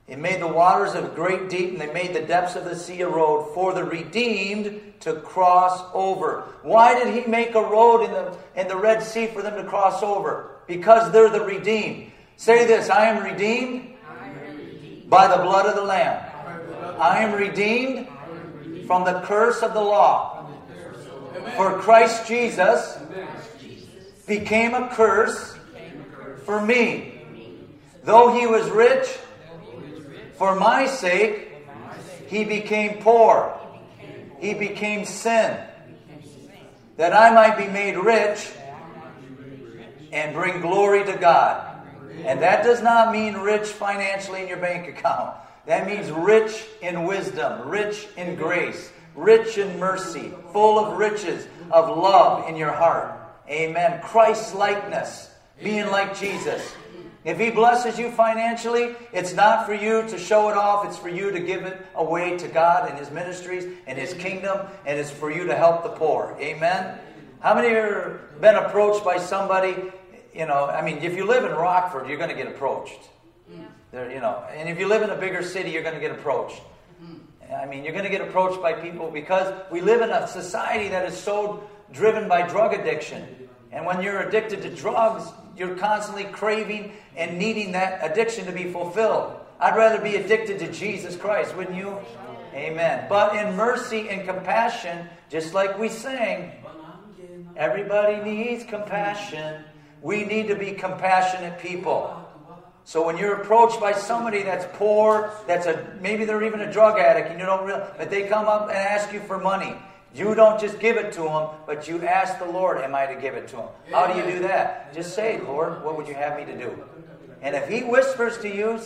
He made the waters of great deep, and they made the depths of the sea a road for the redeemed to cross over. Why did he make a road in the in the Red Sea for them to cross over? Because they're the redeemed. Say this: I am redeemed by the blood of the Lamb. I am redeemed from the curse of the law. For Christ Jesus became a curse for me. Though he was rich, for my sake, he became poor. He became sin. That I might be made rich and bring glory to God. And that does not mean rich financially in your bank account. That means rich in wisdom, rich in grace, rich in mercy, full of riches of love in your heart. Amen. Christ likeness, being like Jesus. If He blesses you financially, it's not for you to show it off, it's for you to give it away to God and His ministries and His kingdom, and it's for you to help the poor. Amen. How many have been approached by somebody? You know, I mean, if you live in Rockford, you're going to get approached. There, you know, and if you live in a bigger city, you're going to get approached. Mm-hmm. I mean, you're going to get approached by people because we live in a society that is so driven by drug addiction. And when you're addicted to drugs, you're constantly craving and needing that addiction to be fulfilled. I'd rather be addicted to Jesus Christ, wouldn't you? Amen. But in mercy and compassion, just like we sang, everybody needs compassion. We need to be compassionate people. So when you're approached by somebody that's poor, that's a maybe they're even a drug addict, and you don't realize, but they come up and ask you for money. You don't just give it to them, but you ask the Lord, "Am I to give it to him?" How do you do that? Just say, "Lord, what would you have me to do?" And if He whispers to you,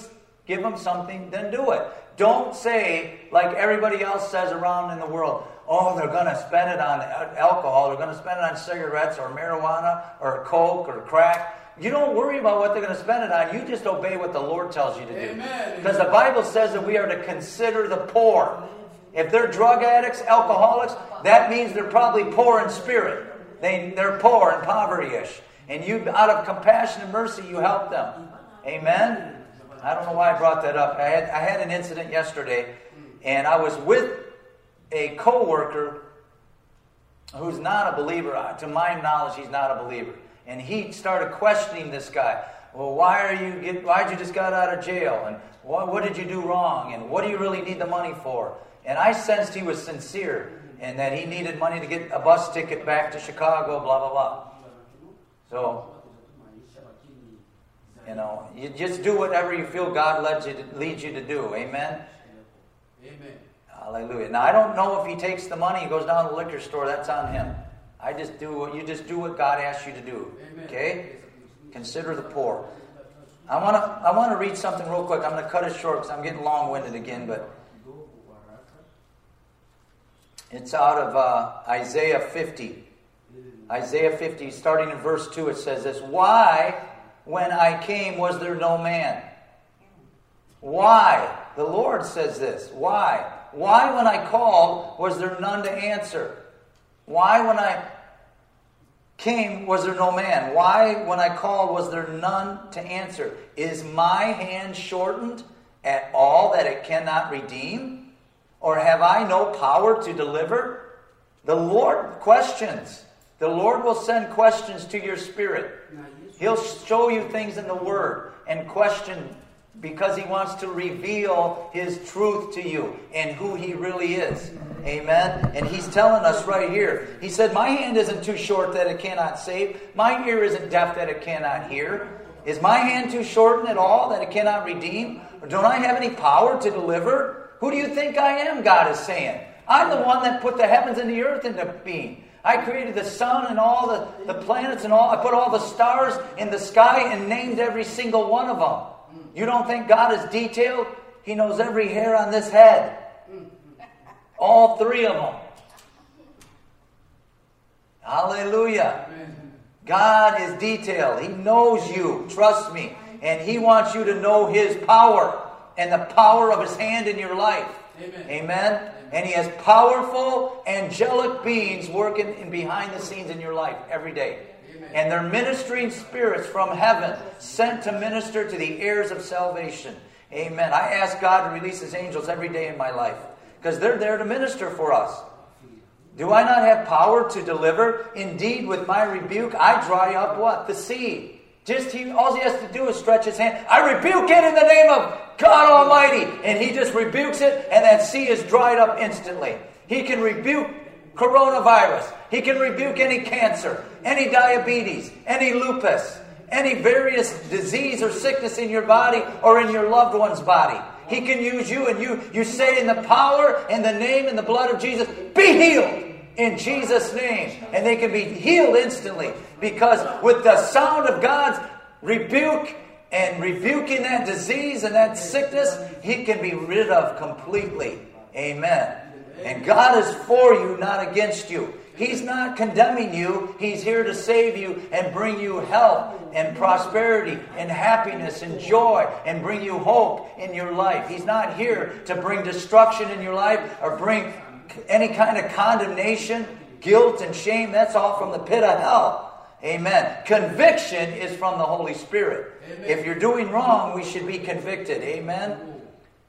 give him something, then do it. Don't say like everybody else says around in the world. Oh, they're going to spend it on alcohol. They're going to spend it on cigarettes or marijuana or coke or crack. You don't worry about what they're going to spend it on. You just obey what the Lord tells you to do. Because the Bible says that we are to consider the poor. If they're drug addicts, alcoholics, that means they're probably poor in spirit. They, they're poor and poverty-ish. And you, out of compassion and mercy, you help them. Amen? I don't know why I brought that up. I had, I had an incident yesterday, and I was with a coworker who's not a believer. Uh, To my knowledge, he's not a believer. And he started questioning this guy. Well, why are you get? Why'd you just got out of jail? And what, what did you do wrong? And what do you really need the money for? And I sensed he was sincere and that he needed money to get a bus ticket back to Chicago. Blah blah blah. So you know, you just do whatever you feel God leads you to, leads you to do. Amen. Amen. Hallelujah. Now I don't know if he takes the money and goes down to the liquor store. That's on him. I just do what you just do what God asks you to do. Okay? Consider the poor. I want to I want to read something real quick. I'm going to cut it short because I'm getting long-winded again, but it's out of uh, Isaiah 50. Isaiah 50, starting in verse 2, it says this Why, when I came, was there no man? Why? The Lord says this. Why? Why, when I called, was there none to answer? Why, when I came, was there no man? Why, when I called, was there none to answer? Is my hand shortened at all that it cannot redeem? Or have I no power to deliver? The Lord questions. The Lord will send questions to your spirit. He'll show you things in the Word and question because He wants to reveal His truth to you and who He really is. Amen. And He's telling us right here. He said, My hand isn't too short that it cannot save, my ear isn't deaf that it cannot hear. Is my hand too shortened at all that it cannot redeem? Or don't I have any power to deliver? Who do you think I am? God is saying. I'm the one that put the heavens and the earth into being. I created the sun and all the, the planets and all. I put all the stars in the sky and named every single one of them. You don't think God is detailed? He knows every hair on this head. All three of them. Hallelujah. God is detailed. He knows you. Trust me. And He wants you to know His power and the power of His hand in your life. Amen. Amen. And He has powerful angelic beings working in behind the scenes in your life every day. Amen. And they're ministering spirits from heaven sent to minister to the heirs of salvation. Amen. I ask God to release His angels every day in my life because they're there to minister for us. Do I not have power to deliver? Indeed, with my rebuke, I dry up what? The sea. Just he, all he has to do is stretch his hand. I rebuke it in the name of God Almighty. And he just rebukes it, and that sea is dried up instantly. He can rebuke coronavirus. He can rebuke any cancer, any diabetes, any lupus, any various disease or sickness in your body or in your loved one's body. He can use you, and you, you say in the power, in the name, in the blood of Jesus, be healed in Jesus' name. And they can be healed instantly because with the sound of God's rebuke and rebuking that disease and that sickness, He can be rid of completely. Amen. And God is for you, not against you. He's not condemning you. He's here to save you and bring you health and prosperity and happiness and joy and bring you hope in your life. He's not here to bring destruction in your life or bring any kind of condemnation, guilt, and shame. That's all from the pit of hell. Amen. Conviction is from the Holy Spirit. If you're doing wrong, we should be convicted. Amen.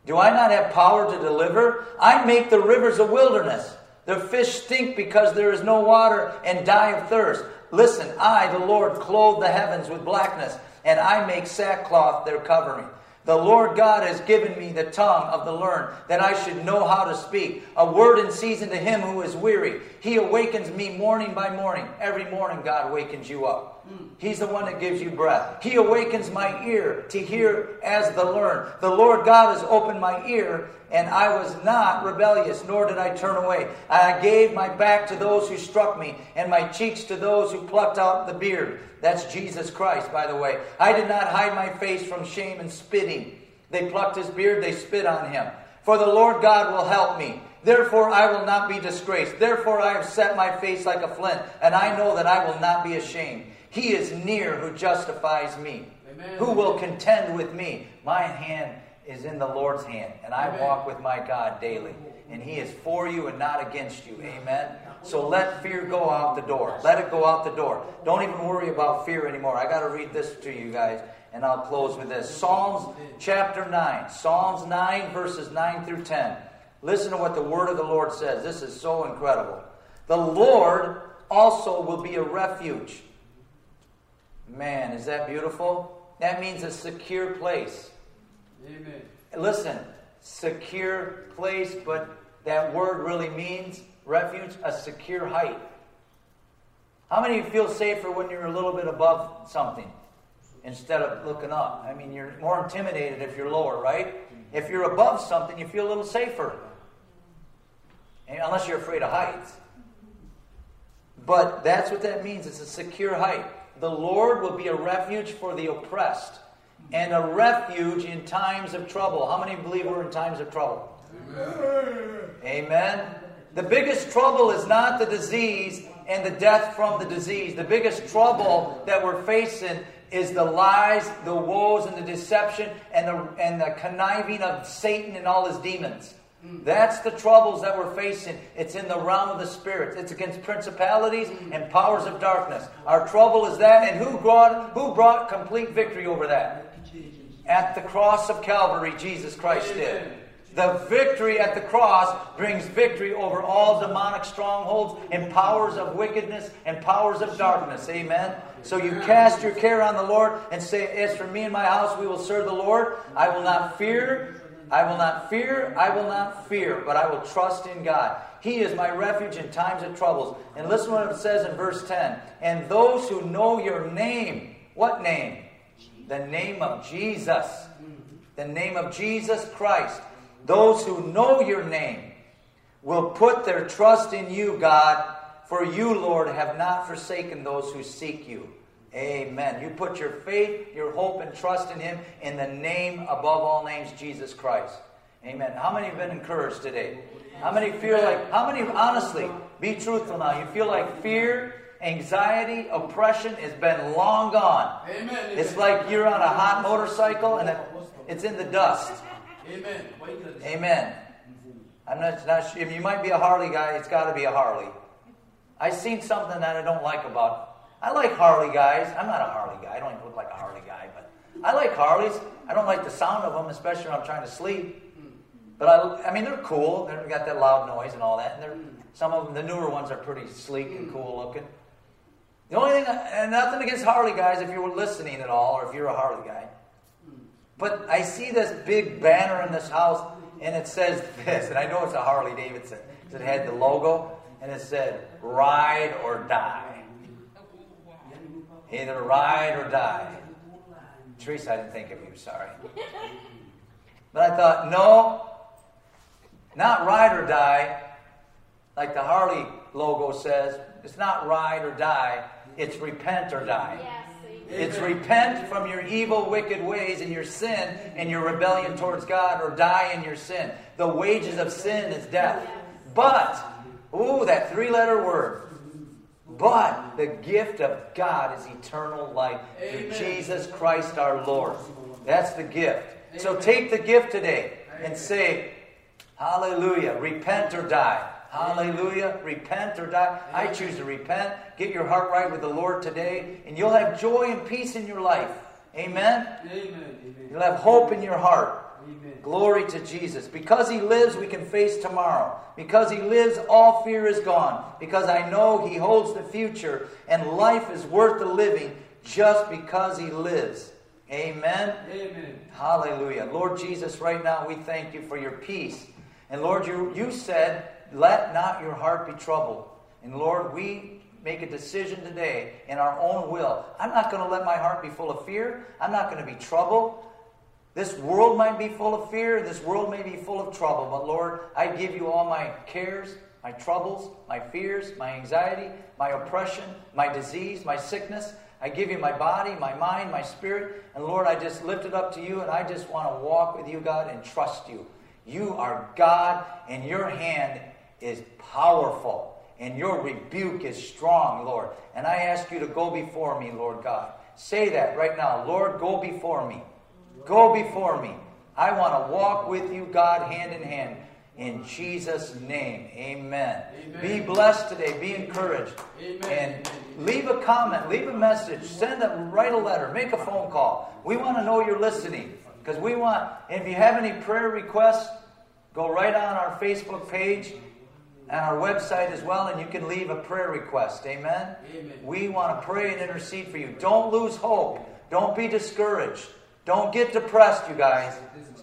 Do I not have power to deliver? I make the rivers a wilderness. The fish stink because there is no water and die of thirst. Listen, I, the Lord, clothe the heavens with blackness, and I make sackcloth their covering. The Lord God has given me the tongue of the learned, that I should know how to speak. A word in season to him who is weary. He awakens me morning by morning. Every morning, God wakens you up. He's the one that gives you breath. He awakens my ear to hear as the learned. The Lord God has opened my ear, and I was not rebellious, nor did I turn away. I gave my back to those who struck me, and my cheeks to those who plucked out the beard. That's Jesus Christ, by the way. I did not hide my face from shame and spitting. They plucked his beard, they spit on him. For the Lord God will help me. Therefore, I will not be disgraced. Therefore, I have set my face like a flint, and I know that I will not be ashamed. He is near who justifies me. Amen. Who will contend with me? My hand is in the Lord's hand, and I Amen. walk with my God daily. And He is for you and not against you. Amen. So let fear go out the door. Let it go out the door. Don't even worry about fear anymore. I got to read this to you guys, and I'll close with this. Psalms chapter 9. Psalms 9, verses 9 through 10. Listen to what the word of the Lord says. This is so incredible. The Lord also will be a refuge. Man, is that beautiful? That means a secure place. Amen. Listen, secure place, but that word really means refuge, a secure height. How many of you feel safer when you're a little bit above something instead of looking up? I mean, you're more intimidated if you're lower, right? If you're above something, you feel a little safer. And unless you're afraid of heights. But that's what that means. It's a secure height. The Lord will be a refuge for the oppressed and a refuge in times of trouble. How many believe we're in times of trouble? Amen. The biggest trouble is not the disease and the death from the disease. The biggest trouble that we're facing is the lies, the woes, and the deception, and the, and the conniving of Satan and all his demons. That's the troubles that we're facing. It's in the realm of the spirits. It's against principalities and powers of darkness. Our trouble is that, and who brought who brought complete victory over that? At the cross of Calvary, Jesus Christ did. The victory at the cross brings victory over all demonic strongholds and powers of wickedness and powers of darkness. Amen. So you cast your care on the Lord and say, As for me and my house, we will serve the Lord. I will not fear. I will not fear. I will not fear, but I will trust in God. He is my refuge in times of troubles. And listen to what it says in verse 10. And those who know your name, what name? the name of Jesus. The name of Jesus Christ. Those who know your name will put their trust in you, God, for you, Lord, have not forsaken those who seek you. Amen. You put your faith, your hope, and trust in Him in the name above all names, Jesus Christ. Amen. How many have been encouraged today? How many feel like, how many, honestly, be truthful now, you feel like fear, anxiety, oppression has been long gone? Amen. It's like you're on a hot motorcycle and it's in the dust. Amen. Amen. I'm not, not sure. You might be a Harley guy, it's got to be a Harley. I've seen something that I don't like about. I like Harley guys. I'm not a Harley guy. I don't even look like a Harley guy, but I like Harleys. I don't like the sound of them, especially when I'm trying to sleep. But I, I mean, they're cool. They've got that loud noise and all that. And they're, some of them, the newer ones, are pretty sleek and cool looking. The only thing, and nothing against Harley guys if you were listening at all, or if you're a Harley guy. But I see this big banner in this house, and it says this, and I know it's a Harley Davidson. because It had the logo, and it said, Ride or Die. Either ride or die. Teresa, I didn't think of you, sorry. But I thought, no, not ride or die, like the Harley logo says. It's not ride or die, it's repent or die. Yes, It's repent from your evil, wicked ways and your sin and your rebellion towards God or die in your sin. The wages of sin is death. But, ooh, that three letter word. But the gift of God is eternal life through Jesus Christ our Lord. That's the gift. So take the gift today and say, Hallelujah, repent or die. Hallelujah, repent or die. I choose to repent. Get your heart right with the Lord today, and you'll have joy and peace in your life. Amen. Amen. You'll have hope in your heart. Amen. Glory to Jesus. Because He lives, we can face tomorrow. Because He lives, all fear is gone. Because I know He holds the future, and life is worth the living just because He lives. Amen. Amen. Hallelujah. Lord Jesus, right now we thank you for your peace. And Lord, you, you said, let not your heart be troubled. And Lord, we make a decision today in our own will. I'm not going to let my heart be full of fear. I'm not going to be troubled. This world might be full of fear. This world may be full of trouble. But Lord, I give you all my cares, my troubles, my fears, my anxiety, my oppression, my disease, my sickness. I give you my body, my mind, my spirit. And Lord, I just lift it up to you and I just want to walk with you, God, and trust you. You are God, and your hand is powerful, and your rebuke is strong, Lord. And I ask you to go before me, Lord God. Say that right now. Lord, go before me. Go before me. I want to walk with you, God, hand in hand. In Jesus' name, amen. Amen. Be blessed today. Be encouraged. Amen. And leave a comment, leave a message, send a, write a letter, make a phone call. We want to know you're listening because we want, if you have any prayer requests, go right on our Facebook page and our website as well, and you can leave a prayer request. Amen? Amen. We want to pray and intercede for you. Don't lose hope. Don't be discouraged. Don't get depressed, you guys.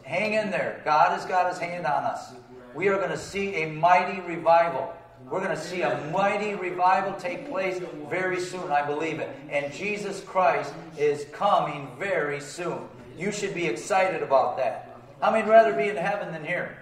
Hang in there. God has got his hand on us. We are going to see a mighty revival. We're going to see a mighty revival take place very soon, I believe it. And Jesus Christ is coming very soon. You should be excited about that. How many would rather be in heaven than here?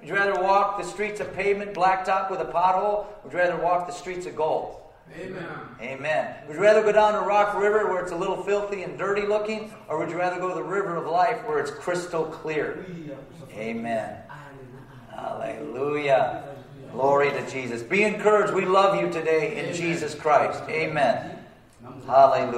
Would you rather walk the streets of pavement, blacktop with a pothole? Would you rather walk the streets of gold? Amen. Amen. Would you rather go down to Rock River where it's a little filthy and dirty looking, or would you rather go to the river of life where it's crystal clear? Amen. Hallelujah. Glory to Jesus. Be encouraged. We love you today in Jesus Christ. Amen. Hallelujah.